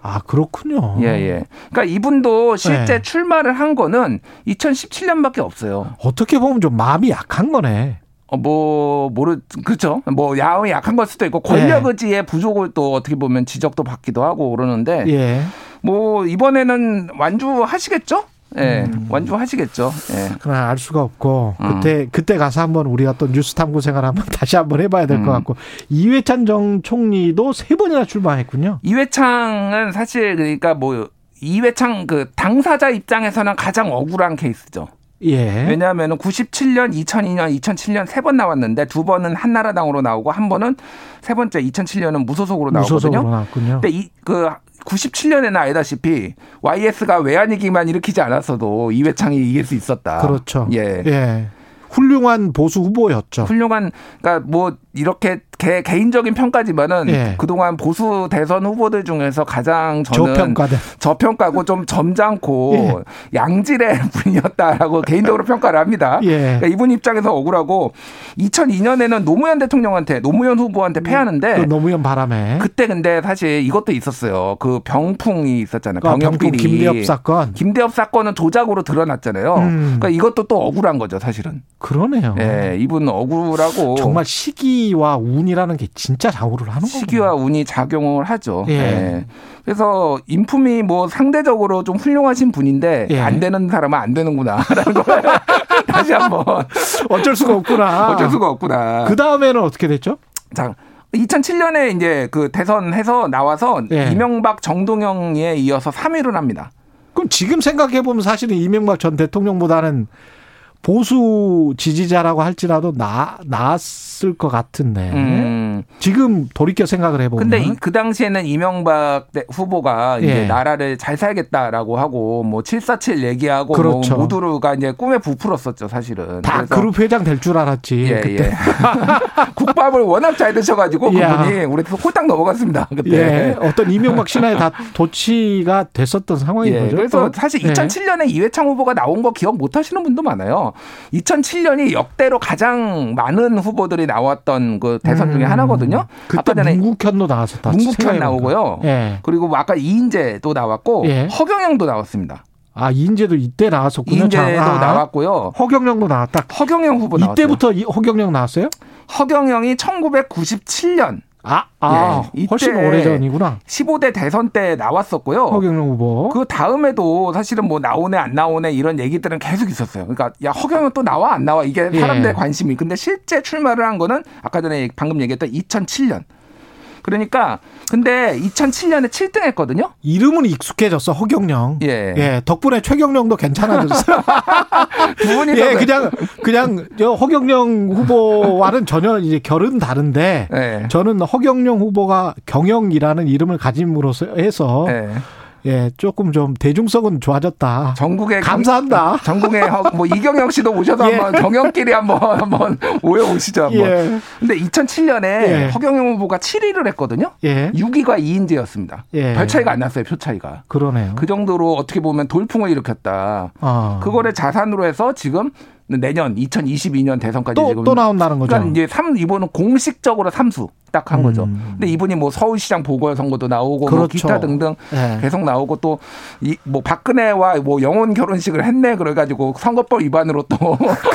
아 그렇군요. 예, 예. 그러니까 이분도 실제 네. 출마를 한 거는 2017년밖에 없어요. 어떻게 보면 좀 마음이 약한 거네. 어, 뭐, 모르, 그쵸. 뭐, 야음이 약한 걸 수도 있고, 권력 네. 의지의 부족을 또 어떻게 보면 지적도 받기도 하고 그러는데, 예. 뭐, 이번에는 완주하시겠죠? 예, 음. 완주하시겠죠. 예. 그러나 알 수가 없고 음. 그때 그때 가서 한번 우리가 또 뉴스 탐구 생활 한번 다시 한번 해봐야 될것 음. 같고 이회찬 전 총리도 세 번이나 출마했군요. 이회창은 사실 그러니까 뭐, 이회창 그 당사자 입장에서는 가장 억울한 케이스죠. 예. 왜냐하면 97년, 2002년, 2007년 세 번 나왔는데 두 번은 한나라당으로 나오고 한 번은 세 번째 2007년은 무소속으로 나오거든요. 무소속으로. 근데 이 그 97년에는 알다시피 YS가 외환위기만 일으키지 않았어도 이회창이 이길 수 있었다. 그렇죠. 예. 예. 훌륭한 보수 후보였죠. 훌륭한 그러니까 뭐 이렇게 개, 개인적인 평가지만은 예. 그동안 보수 대선 후보들 중에서 가장 저는 저평가된. 저평가고 좀 점잖고 예. 양질의 분이었다라고 개인적으로 평가를 합니다. 예. 그러니까 이분 입장에서 억울하고 2002년에는 노무현 대통령한테 노무현 후보한테 패하는데 그 노무현 바람에 그때 근데 사실 이것도 있었어요. 그 병풍이 있었잖아요. 그 병풍 병역비리. 김대엽 사건. 김대엽 사건은 조작으로 드러났잖아요. 음. 그러니까 이것도 또 억울한 거죠, 사실은. 그러네요. 예, 이분 억울하고 정말 시기 와 운이라는 게 진짜 좌우를 하는 거예요. 시기와 운이 작용을 하죠. 예. 예. 그래서 인품이 뭐 상대적으로 좀 훌륭하신 분인데 예. 안 되는 사람은 안 되는구나라는 걸 다시 한번 어쩔 수가 없구나. 어쩔 수가 없구나. 그 다음에는 어떻게 됐죠? 자, 2007년에 이제 그 대선해서 나와서 예. 이명박 정동영에 이어서 3위를 합니다. 그럼 지금 생각해 보면 사실은 이명박 전 대통령보다는 보수 지지자라고 할지라도 나 나았을 것 같은데 음. 지금 돌이켜 생각을 해보면 근데 이- 그 당시에는 이명박 대- 후보가 이제 예. 나라를 잘 살겠다라고 하고 뭐 747 얘기하고 그렇죠. 뭐 모두가 이제 꿈에 부풀었었죠, 사실은. 다 그룹 회장 될 줄 알았지 예, 그때 예. 국밥을 워낙 잘 드셔가지고 야. 그분이 우리 홀딱 넘어갔습니다. 그때. 예, 어떤 이명박 신화에 다 도치가 됐었던 상황인 예, 거죠. 그래서 또. 사실 예. 2007년에 이회창 후보가 나온 거 기억 못 하시는 분도 많아요. 2007년이 역대로 가장 많은 후보들이 나왔던 그 대선 중에 음. 하나거든요. 그때 아까 전에 문국현도 나왔었다. 문국현. 나오고요. 예. 그리고 뭐 아까 이인재도 나왔고 예. 허경영도 나왔습니다. 아 이인재도 이때 나왔었군요. 이인재도 자, 아, 나왔고요. 허경영도 나왔다. 허경영 후보 나왔어요. 이때부터 이 허경영 나왔어요? 허경영이 1997년 아, 아 예, 훨씬 오래전이구나. 15대 대선 때 나왔었고요. 허경영 후보. 그 다음에도 사실은 뭐 나오네 안 나오네 이런 얘기들은 계속 있었어요. 그러니까 야 허경영 또 나와 안 나와 이게 사람들의 예. 관심이. 근데 실제 출마를 한 거는 아까 전에 방금 얘기했던 2007년. 그러니까 근데 2007년에 7등 했거든요. 이름은 익숙해졌어 허경영. 예. 예, 덕분에 최경영도 괜찮아졌어요. 두 분이서 예, 그냥 그냥 저 허경영 후보와는 전혀 이제 결은 다른데 예. 저는 허경영 후보가 경영이라는 이름을 가짐으로써 해서 예. 예, 조금 좀 대중성은 좋아졌다. 전국에 감사한다. 전국에 뭐 이경영 씨도 오셔서 예. 한번 경영끼리 한번 한번 모여 오시죠. 한번. 예. 근데 2007년에 예. 허경영 후보가 7위를 했거든요. 예. 6위가 이인재였습니다. 예. 별 차이가 안 났어요. 표 차이가. 그러네요. 그 정도로 어떻게 보면 돌풍을 일으켰다. 아. 그거를 자산으로 해서 지금 내년 2022년 대선까지 또, 지금 또 나온다는 거죠. 그러니까 이제 삼 이번은 공식적으로 삼수 딱 한 거죠. 음. 근데 이분이 뭐 서울시장 보궐선거도 나오고 뭐 그렇죠. 기타 등등 예. 계속 나오고 또 이 뭐 박근혜와 뭐 영혼 결혼식을 했네 그래가지고 선거법 위반으로 또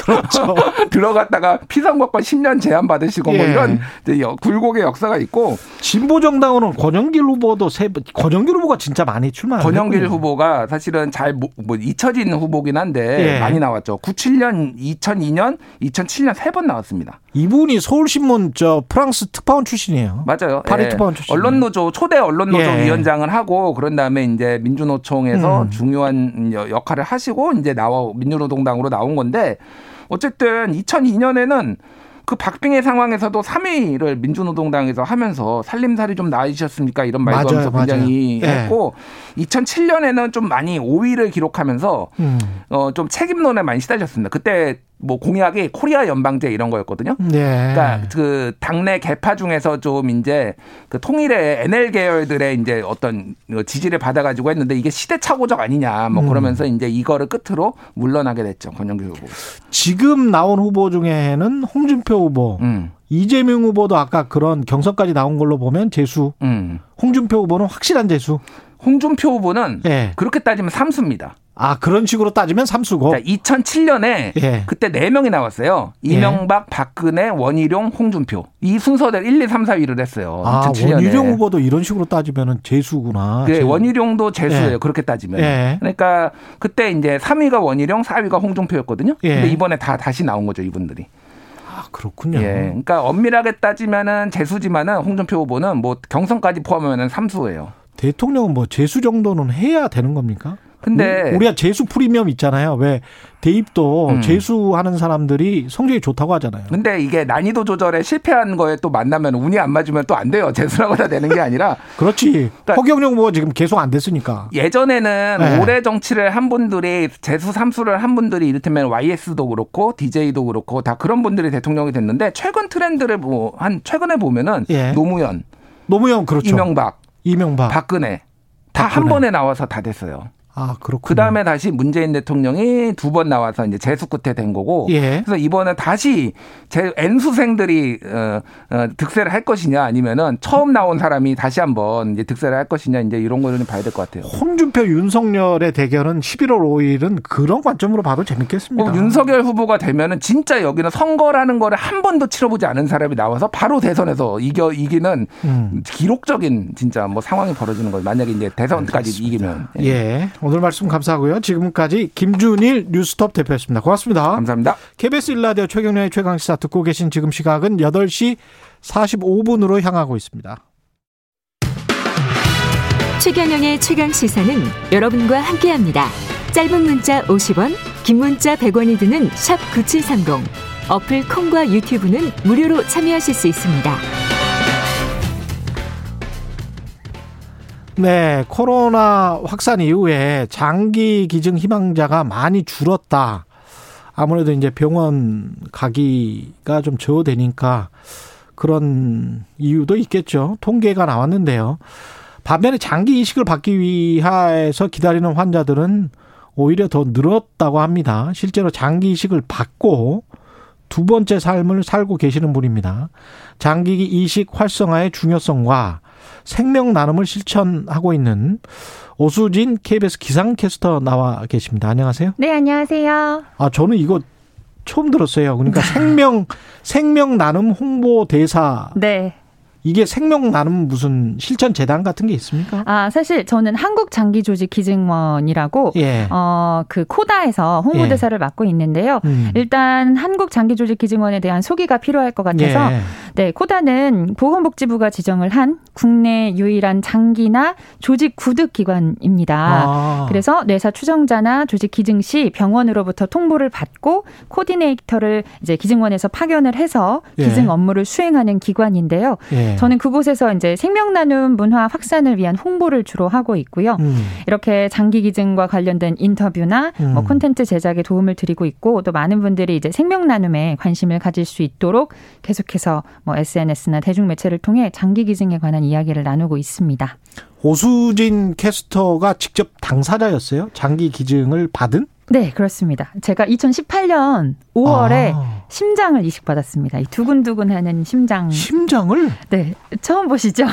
그렇죠. 들어갔다가 피선거권 10년 제한 받으시고 뭐 예. 이런 이제 여- 굴곡의 역사가 있고 진보 정당으로는 권영길 후보도 세 번- 권영길 후보가 진짜 많이 출마. 권영길 후보가 사실은 잘뭐 잊혀진 후보긴 한데 예. 많이 나왔죠. 97년, 2002년, 2007년 세 번 나왔습니다. 이분이 서울신문 저 프랑스 특파원 출신이에요. 맞아요. 파리 예. 특파원 출신. 언론노조 초대 언론노조 예. 위원장을 하고 그런 다음에 이제 민주노총에서 음. 중요한 여- 역할을 하시고 이제 나와 민주노동당으로 나온 건데 어쨌든 2002년에는 그 박빙의 상황에서도 3위를 민주노동당에서 하면서 살림살이 좀 나으셨습니까 이런 말도 맞아요, 하면서 굉장히 맞아요. 예. 했고 2007년에는 좀 많이 5위를 기록하면서 음. 어좀 책임론에 많이 시달렸습니다. 그때 뭐 공약이 코리아 연방제 이런 거였거든요. 네. 그러니까 그 당내 개파 중에서 좀 이제 그 통일의 NL 계열들의 이제 어떤 지지를 받아가지고 했는데 이게 시대착오적 아니냐 뭐 음. 그러면서 이제 이거를 끝으로 물러나게 됐죠 권영길 후보. 지금 나온 후보 중에는 홍준표 후보, 음. 이재명 후보도 아까 그런 경선까지 나온 걸로 보면 재수. 음. 홍준표 후보는 확실한 재수. 홍준표 후보는 예. 그렇게 따지면 삼수입니다. 아 그런 식으로 따지면 삼수고. 자, 2007년에 예. 그때 네 명이 나왔어요. 이명박, 박근혜, 원희룡, 홍준표. 이 순서대로 1, 2, 3, 4위를 했어요. 아 2007년에. 원희룡 후보도 이런 식으로 따지면은 재수구나. 네, 재- 원희룡도 재수예요. 예. 그렇게 따지면. 예. 그러니까 그때 이제 3위가 원희룡, 4위가 홍준표였거든요. 예. 근데 이번에 다 다시 나온 거죠, 이분들이. 아 그렇군요. 예. 그러니까 엄밀하게 따지면은 재수지만은 홍준표 후보는 뭐 경선까지 포함하면은 삼수예요. 대통령은 뭐 재수 정도는 해야 되는 겁니까? 근데 우- 우리가 재수 프리미엄 있잖아요. 왜 대입도 음. 재수하는 사람들이 성적이 좋다고 하잖아요. 근데 이게 난이도 조절에 실패한 거에 또 만나면 운이 안 맞으면 또 안 돼요. 재수라고 다 되는 게 아니라 그렇지. 허경영 후보가 지금 계속 안 됐으니까. 예전에는 네. 오래 정치를 한 분들이 재수 삼수를 한 분들이 이를테면 YS도 그렇고 DJ도 그렇고 다 그런 분들이 대통령이 됐는데 최근 트렌드를 뭐 한 최근에 보면은 예. 노무현, 노무현 그렇죠. 이명박, 이명박. 박근혜 다 한. 번에 나와서 다 됐어요. 아 그렇군요. 그 다음에 다시 문재인 대통령이 두 번 나와서 이제 재수 끝에 된 거고. 예. 그래서 이번에 다시 제 N수생들이 어, 어, 득세를 할 것이냐 아니면은 처음 나온 사람이 다시 한번 이제 득세를 할 것이냐 이제 이런 거는 봐야 될 것 같아요. 홍준표 윤석열의 대결은 11월 5일은 그런 관점으로 봐도 재밌겠습니다. 뭐 윤석열 후보가 되면은 진짜 여기는 선거라는 거를 한 번도 치러보지 않은 사람이 나와서 바로 대선에서 이겨 이기는 음. 기록적인 진짜 뭐 상황이 벌어지는 거예요. 만약에 이제 대선까지 이기면. 예. 오늘 말씀 감사하고요. 지금까지 김준일 뉴스톱 대표였습니다. 고맙습니다. 감사합니다. KBS 일라디오 최경련의 최강시사 듣고 계신 지금 시각은 8시 45분으로 향하고 있습니다. 최경영의 최강 시사는 여러분과 함께합니다. 짧은 문자 50원, 긴 문자 100원이 드는 샵 9730. 어플 콩과 유튜브는 무료로 참여하실 수 있습니다. 네, 코로나 확산 이후에 장기 기증 희망자가 많이 줄었다. 아무래도 이제 병원 가기가 좀 저되니까 그런 이유도 있겠죠. 통계가 나왔는데요. 반면에 장기 이식을 받기 위해서 기다리는 환자들은 오히려 더 늘었다고 합니다. 실제로 장기 이식을 받고 두 번째 삶을 살고 계시는 분입니다. 장기 이식 활성화의 중요성과 생명 나눔을 실천하고 있는 오수진 KBS 기상캐스터 나와 계십니다. 안녕하세요. 네, 안녕하세요. 아, 저는 이거 처음 들었어요. 그러니까 생명, 생명 나눔 홍보 대사. 네. 이게 생명 나눔 무슨 실천 재단 같은 게 있습니까? 아, 사실 저는 한국 장기 조직 기증원이라고 예. 어, 그 코다에서 홍보 대사를 맡고 있는데요. 음. 일단 한국 장기 조직 기증원에 대한 소개가 필요할 것 같아서 예. 네, 코다는 보건복지부가 지정을 한 국내 유일한 장기나 조직 구득 기관입니다. 아. 그래서 뇌사 추정자나 조직 기증 시 병원으로부터 통보를 받고 코디네이터를 이제 기증원에서 파견을 해서 예. 기증 업무를 수행하는 기관인데요. 예. 예. 저는 그곳에서 이제 생명 나눔 문화 확산을 위한 홍보를 주로 하고 있고요. 음. 이렇게 장기 기증과 관련된 인터뷰나 음. 뭐 콘텐츠 제작에 도움을 드리고 있고 또 많은 분들이 이제 생명 나눔에 관심을 가질 수 있도록 계속해서 뭐 SNS나 대중 매체를 통해 장기 기증에 관한 이야기를 나누고 있습니다. 오수진 캐스터가 직접 당사자였어요? 장기 기증을 받은? 네, 그렇습니다. 제가 2018년 5월에 아. 심장을 이식받았습니다. 이 두근두근하는 심장. 심장을? 네, 처음 보시죠.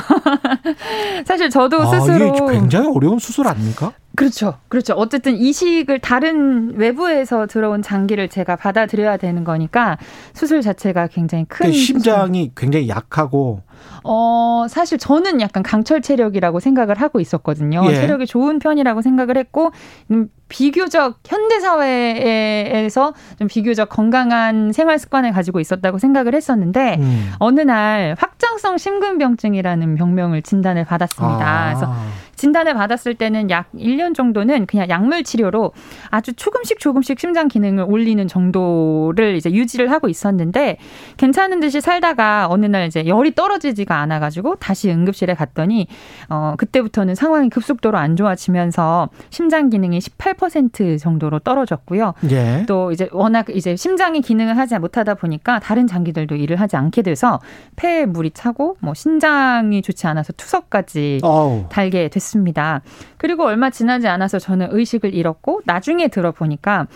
사실 저도 아, 스스로 이게 굉장히 어려운 수술 아닙니까? 그렇죠. 그렇죠. 어쨌든 이식을 다른 외부에서 들어온 장기를 제가 받아들여야 되는 거니까 수술 자체가 굉장히 큰그 심장이 굉장히 약하고 어, 사실 저는 약간 강철 체력이라고 생각을 하고 있었거든요. 예. 체력이 좋은 편이라고 생각을 했고, 음, 비교적 현대 사회에서 좀 비교적 건강한 생활 습관을 가지고 있었다고 생각을 했었는데, 음. 어느 날 확장성 심근병증이라는 병명을 진단을 받았습니다. 아. 그래서 진단을 받았을 때는 약 1년 정도는 그냥 약물 치료로 아주 조금씩 조금씩 심장 기능을 올리는 정도를 이제 유지를 하고 있었는데 괜찮은 듯이 살다가 어느 날 이제 열이 떨어지지가 않아 가지고 다시 응급실에 갔더니 어 그때부터는 상황이 급속도로 안 좋아지면서 심장 기능이 18% 정도로 떨어졌고요. 예. 또 이제 워낙 이제 심장이 기능을 하지 못하다 보니까 다른 장기들도 일을 하지 않게 돼서 폐에 물이 차고 뭐 신장이 좋지 않아서 투석까지. 달게 됐습니다. 그리고 얼마 지나지 않아서 저는 의식을 잃었고 나중에 들어보니까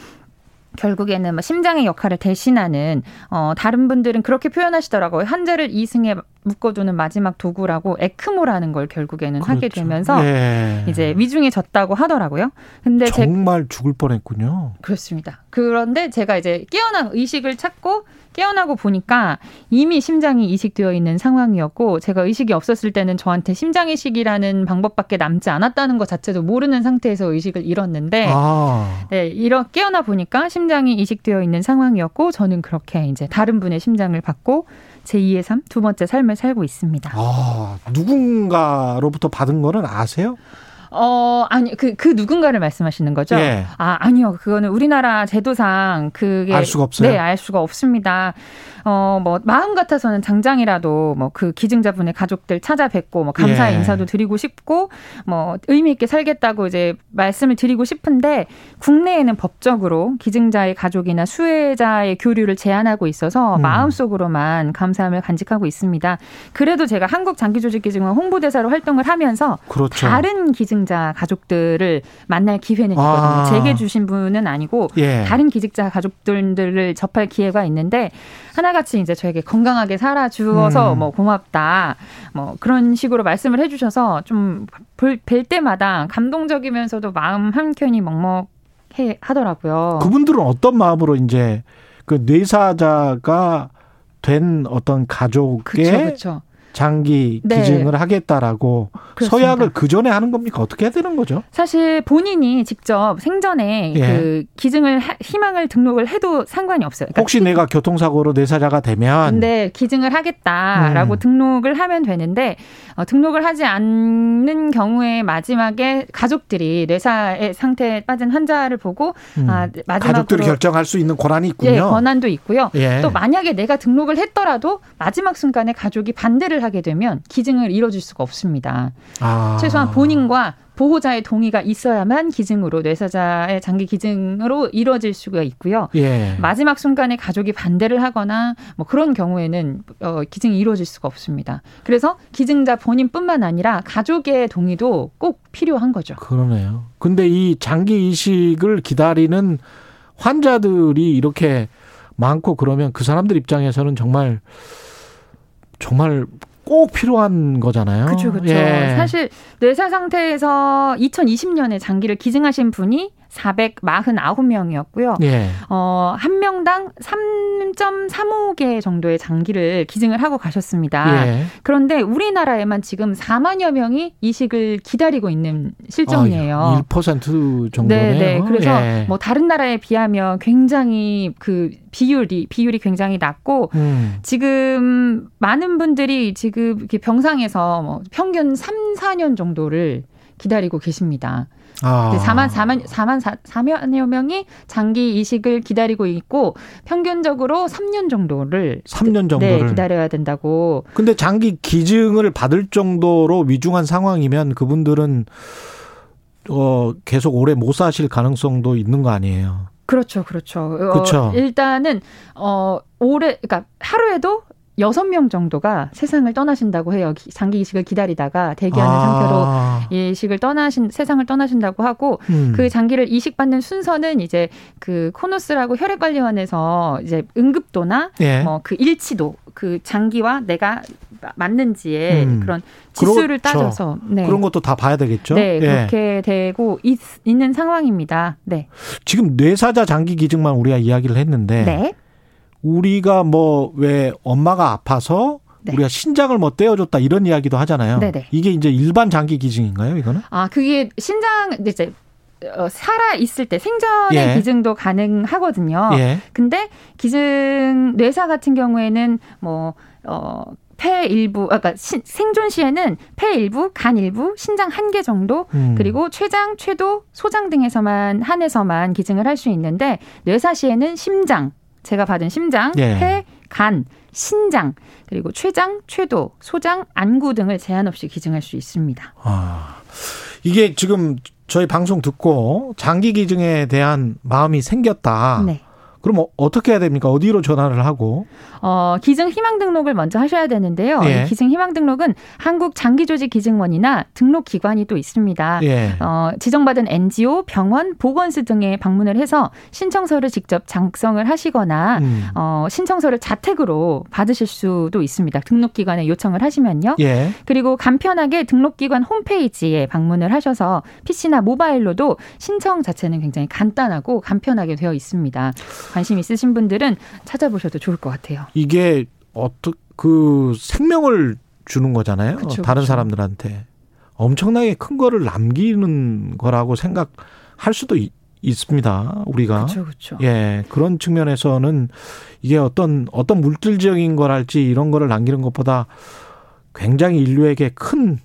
결국에는 뭐 심장의 역할을 대신하는 어 다른 분들은 그렇게 표현하시더라고요. 환자를 이승에 묶어두는 마지막 도구라고 에크모라는 걸 결국에는 하게 그렇죠. 되면서 예. 이제 위중해졌다고 하더라고요. 근데 제 정말 죽을 뻔했군요. 그렇습니다. 그런데 제가 이제 깨어나 의식을 찾고 깨어나고 보니까 이미 심장이 이식되어 있는 상황이었고 제가 의식이 없었을 때는 저한테 심장 이식이라는 방법밖에 남지 않았다는 것 자체도 모르는 상태에서 의식을 잃었는데 아. 네, 이렇게 깨어나 보니까 심장이 이식되어 있는 상황이었고 저는 그렇게 이제 다른 분의 심장을 받고 제 2의 삶, 두 번째 삶을 살고 있습니다. 아, 누군가로부터 받은 거는 아세요? 어, 아니, 그, 그 누군가를 말씀하시는 거죠? 예. 아, 아니요. 그거는 우리나라 제도상 그게. 알 수가 없어요? 네, 알 수가 없습니다. 어, 뭐, 마음 같아서는 당장이라도 뭐 그 기증자분의 가족들 찾아뵙고 뭐 감사의 예. 인사도 드리고 싶고 뭐 의미있게 살겠다고 이제 말씀을 드리고 싶은데 국내에는 법적으로 기증자의 가족이나 수혜자의 교류를 제한하고 있어서 음. 마음속으로만 감사함을 간직하고 있습니다. 그래도 제가 한국장기조직기증원 홍보대사로 활동을 하면서 그렇죠. 다른 기증 자 가족들을 만날 기회는 있거든요. 아. 제게 주신 분은 아니고 예. 다른 기증자 가족들을 접할 기회가 있는데 하나같이 이제 저에게 건강하게 살아 주어서 음. 뭐 고맙다 뭐 그런 식으로 말씀을 해주셔서 좀 뵐 때마다 감동적이면서도 마음 한 켠이 먹먹해 하더라고요. 그분들은 어떤 마음으로 이제 그 뇌사자가 된 어떤 가족의 그렇죠, 그렇죠. 장기 네. 기증을 하겠다라고 그렇습니다. 서약을 그 전에 하는 겁니까? 어떻게 해야 되는 거죠? 사실 본인이 직접 생전에 예. 그 기증을 하- 희망을 등록을 해도 상관이 없어요. 그러니까 혹시 내가 교통사고로 뇌사자가 되면 네, 기증을 하겠다라고 음. 등록을 하면 되는데 어, 등록을 하지 않는 경우에 마지막에 가족들이 뇌사의 상태에 빠진 환자를 보고 음. 아, 마지막으로 가족들이 결정할 수 있는 권한이 있군요. 예, 권한도 있고요. 예. 또 만약에 내가 등록을 했더라도 마지막 순간에 가족이 반대를 하게 되면 기증을 이뤄줄 수가 없습니다. 아. 최소한 본인과 보호자의 동의가 있어야만 기증으로 뇌사자의 장기 기증으로 이루어질 수가 있고요. 예. 마지막 순간에 가족이 반대를 하거나 뭐 그런 경우에는 어, 기증이 이루어질 수가 없습니다. 그래서 기증자 본인뿐만 아니라 가족의 동의도 꼭 필요한 거죠. 그러네요. 근데 이 장기 이식을 기다리는 환자들이 이렇게 많고 그러면 그 사람들 입장에서는 정말 정말 꼭 필요한 거잖아요. 그렇죠, 그렇죠. 예. 사실 뇌사 상태에서 2020년에 장기를 기증하신 분이 449명이었고요. 예. 어, 한 명당 3.35개 정도의 장기를 기증을 하고 가셨습니다. 예. 그런데 우리나라에만 지금 4만여 명이 이식을 기다리고 있는 실정이에요. 아, 1% 정도네요. 네, 네. 그래서 예. 뭐 다른 나라에 비하면 굉장히 그 비율이 비율이 굉장히 낮고 음. 지금 많은 분들이 지금 병상에서 뭐 평균 3, 4년 정도를 기다리고 계십니다. 아. 4만 4만 4만 4만여 명이 장기 이식을 기다리고 있고 평균적으로 3년 정도를 3년 정도를 네, 기다려야 된다고. 근데 장기 기증을 받을 정도로 위중한 상황이면 그분들은 어 계속 오래 못 사실 가능성도 있는 거 아니에요. 그렇죠, 그렇죠. 그렇죠. 어, 일단은 어 올해 그러니까 하루에도 여섯 명 정도가 세상을 떠나신다고 해요. 기- 장기 이식을 기다리다가 대기하는 아. 상태로 이식을 떠나신 세상을 떠나신다고 하고 음. 그 장기를 이식받는 순서는 이제 그 코노스라고 혈액관리원에서 이제 응급도나 예. 뭐그 일치도 그 장기와 내가 맞는지에 음. 그런 지수를 그렇죠. 따져서 네. 그런 것도 다 봐야 되겠죠. 네, 예. 그렇게 되고 있, 있는 상황입니다. 네. 지금 뇌사자 장기 기증만 우리가 이야기를 했는데 네. 우리가 뭐 왜 엄마가 아파서 우리가 신장을 뭐 떼어줬다 이런 이야기도 하잖아요. 네네. 이게 이제 일반 장기 기증인가요, 이거는? 아, 그게 신장 이제 어, 살아 있을 때 생전의 예. 기증도 가능하거든요. 예. 근데 기증 뇌사 같은 경우에는 뭐 어, 폐 일부, 아까 그러니까 신- 생존 시에는 폐 일부, 간 일부, 신장 한 개 정도, 음. 그리고 췌장, 췌도, 소장 등에서만 한에서만 기증을 할 수 있는데 뇌사 시에는 심장, 제가 받은 심장, 예. 폐, 간, 신장, 그리고 췌장, 췌도, 소장, 안구 등을 제한 없이 기증할 수 있습니다. 아, 이게 지금 저희 방송 듣고 장기 기증에 대한 마음이 생겼다. 네. 그럼 어- 어떻게 해야 됩니까? 어디로 전화를 하고? 어, 기증 희망 등록을 먼저 하셔야 되는데요. 예. 이 기증 희망 등록은 한국 장기조직 기증원이나 등록 기관이 또 있습니다. 예. 어, 지정받은 NGO, 병원, 보건소 등에 방문을 해서 신청서를 직접 작성을 하시거나 음. 어, 신청서를 자택으로 받으실 수도 있습니다. 등록 기관에 요청을 하시면요. 예. 그리고 간편하게 등록 기관 홈페이지에 방문을 하셔서 PC나 모바일로도 신청 자체는 굉장히 간단하고 간편하게 되어 있습니다. 관심 있으신 분들은 찾아보셔도 좋을 것 같아요. 이게 어떻 그 생명을 주는 거잖아요. 그쵸, 다른 그쵸. 사람들한테 엄청나게 큰 거를 남기는 거라고 생각할 수도 있, 있습니다. 우리가 그쵸, 그쵸. 예 그런 측면에서는 이게 어떤 어떤 물질적인 거랄지 이런 거를 남기는 것보다 굉장히 인류에게 큰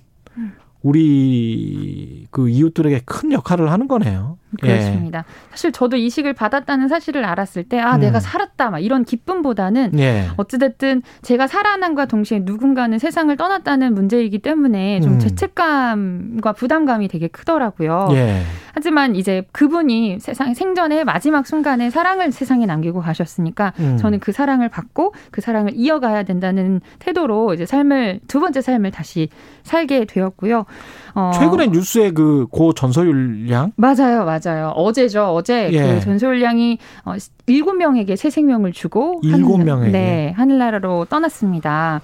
우리 그 이웃들에게 큰 역할을 하는 거네요. 예. 그렇습니다. 사실 저도 이식을 받았다는 사실을 알았을 때, 아, 음. 내가 살았다, 막 이런 기쁨보다는, 예. 어찌됐든 제가 살아남과 동시에 누군가는 세상을 떠났다는 문제이기 때문에 좀 음. 죄책감과 부담감이 되게 크더라고요. 예. 하지만 이제 그분이 세상 생전에 마지막 순간에 사랑을 세상에 남기고 가셨으니까 음. 저는 그 사랑을 받고 그 사랑을 이어가야 된다는 태도로 이제 삶을 두 번째 삶을 다시 살게 되었고요. 어, 최근에 뉴스에 그 고 전서율 양 맞아요, 맞아요. 어제죠. 어제 예. 그 전소율량이 어, 일곱 명에게 새 생명을 주고 일곱 하늘- 명에게. 네, 하늘나라로 떠났습니다.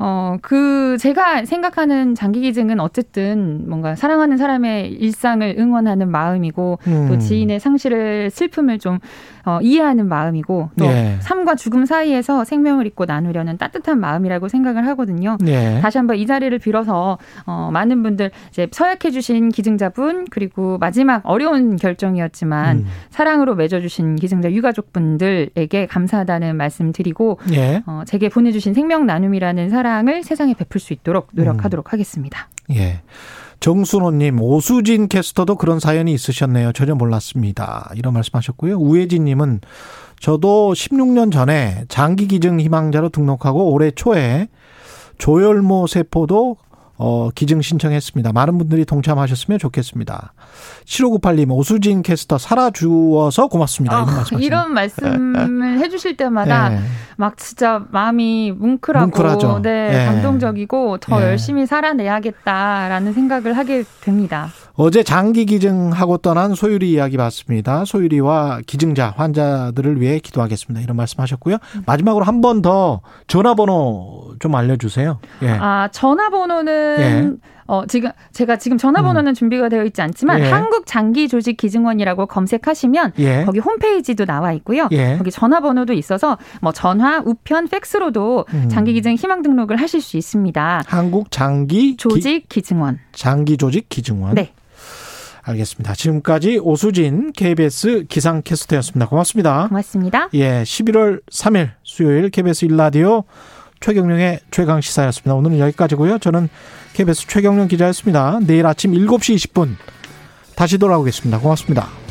어, 그, 제가 생각하는 장기 기증은 어쨌든 뭔가 사랑하는 사람의 일상을 응원하는 마음이고 음. 또 지인의 상실을 슬픔을 좀 어, 이해하는 마음이고 또 예. 삶과 죽음 사이에서 생명을 잇고 나누려는 따뜻한 마음이라고 생각을 하거든요. 예. 다시 한번 이 자리를 빌어서 어, 많은 분들 이제 서약해 주신 기증자분 그리고 마지막 어려운 결정이었지만 음. 사랑으로 맺어주신 기증자 유가족분들에게 감사하다는 말씀드리고 예. 어, 제게 보내주신 생명 나눔이라는 사랑을 세상에 베풀 수 있도록 노력하도록 음. 하겠습니다. 예. 정순호님, 오수진 캐스터도 그런 사연이 있으셨네요. 전혀 몰랐습니다. 이런 말씀하셨고요. 우혜진님은 저도 16년 전에 장기 기증 희망자로 등록하고 올해 초에 조혈모 세포도 어, 기증 신청했습니다. 많은 분들이 동참하셨으면 좋겠습니다. 7598님, 오수진 캐스터 살아주어서 고맙습니다. 이런 말씀 아, 이런 말씀 을 해주실 때마다 예. 막 진짜 마음이 뭉클하고 뭉클하죠. 네, 예. 감동적이고 더 예. 열심히 살아내야겠다라는 생각을 하게 됩니다. 어제 장기 기증하고 떠난 소유리 이야기 봤습니다. 소유리와 기증자 환자들을 위해 기도하겠습니다. 이런 말씀 하셨고요. 마지막으로 한 번 더 전화번호 좀 알려주세요. 예. 아 전화번호는 어 지금 제가 지금 전화번호는 준비가 되어 있지 않지만 음. 예. 한국 장기 조직 기증원이라고 검색하시면 예. 거기 홈페이지도 나와 있고요. 예. 거기 전화번호도 있어서 뭐 전화, 우편, 팩스로도 음. 장기 기증 희망 등록을 하실 수 있습니다. 한국 장기 조직 기증원. 장기 조직 기증원. 네. 알겠습니다. 지금까지 오수진 KBS 기상캐스터였습니다. 고맙습니다. 고맙습니다. 예, 11월 3일 수요일 KBS 1라디오 최경령의 최강 시사였습니다. 오늘은 여기까지고요. 저는 KBS 최경련 기자였습니다. 내일 아침 7시 20분 다시 돌아오겠습니다. 고맙습니다.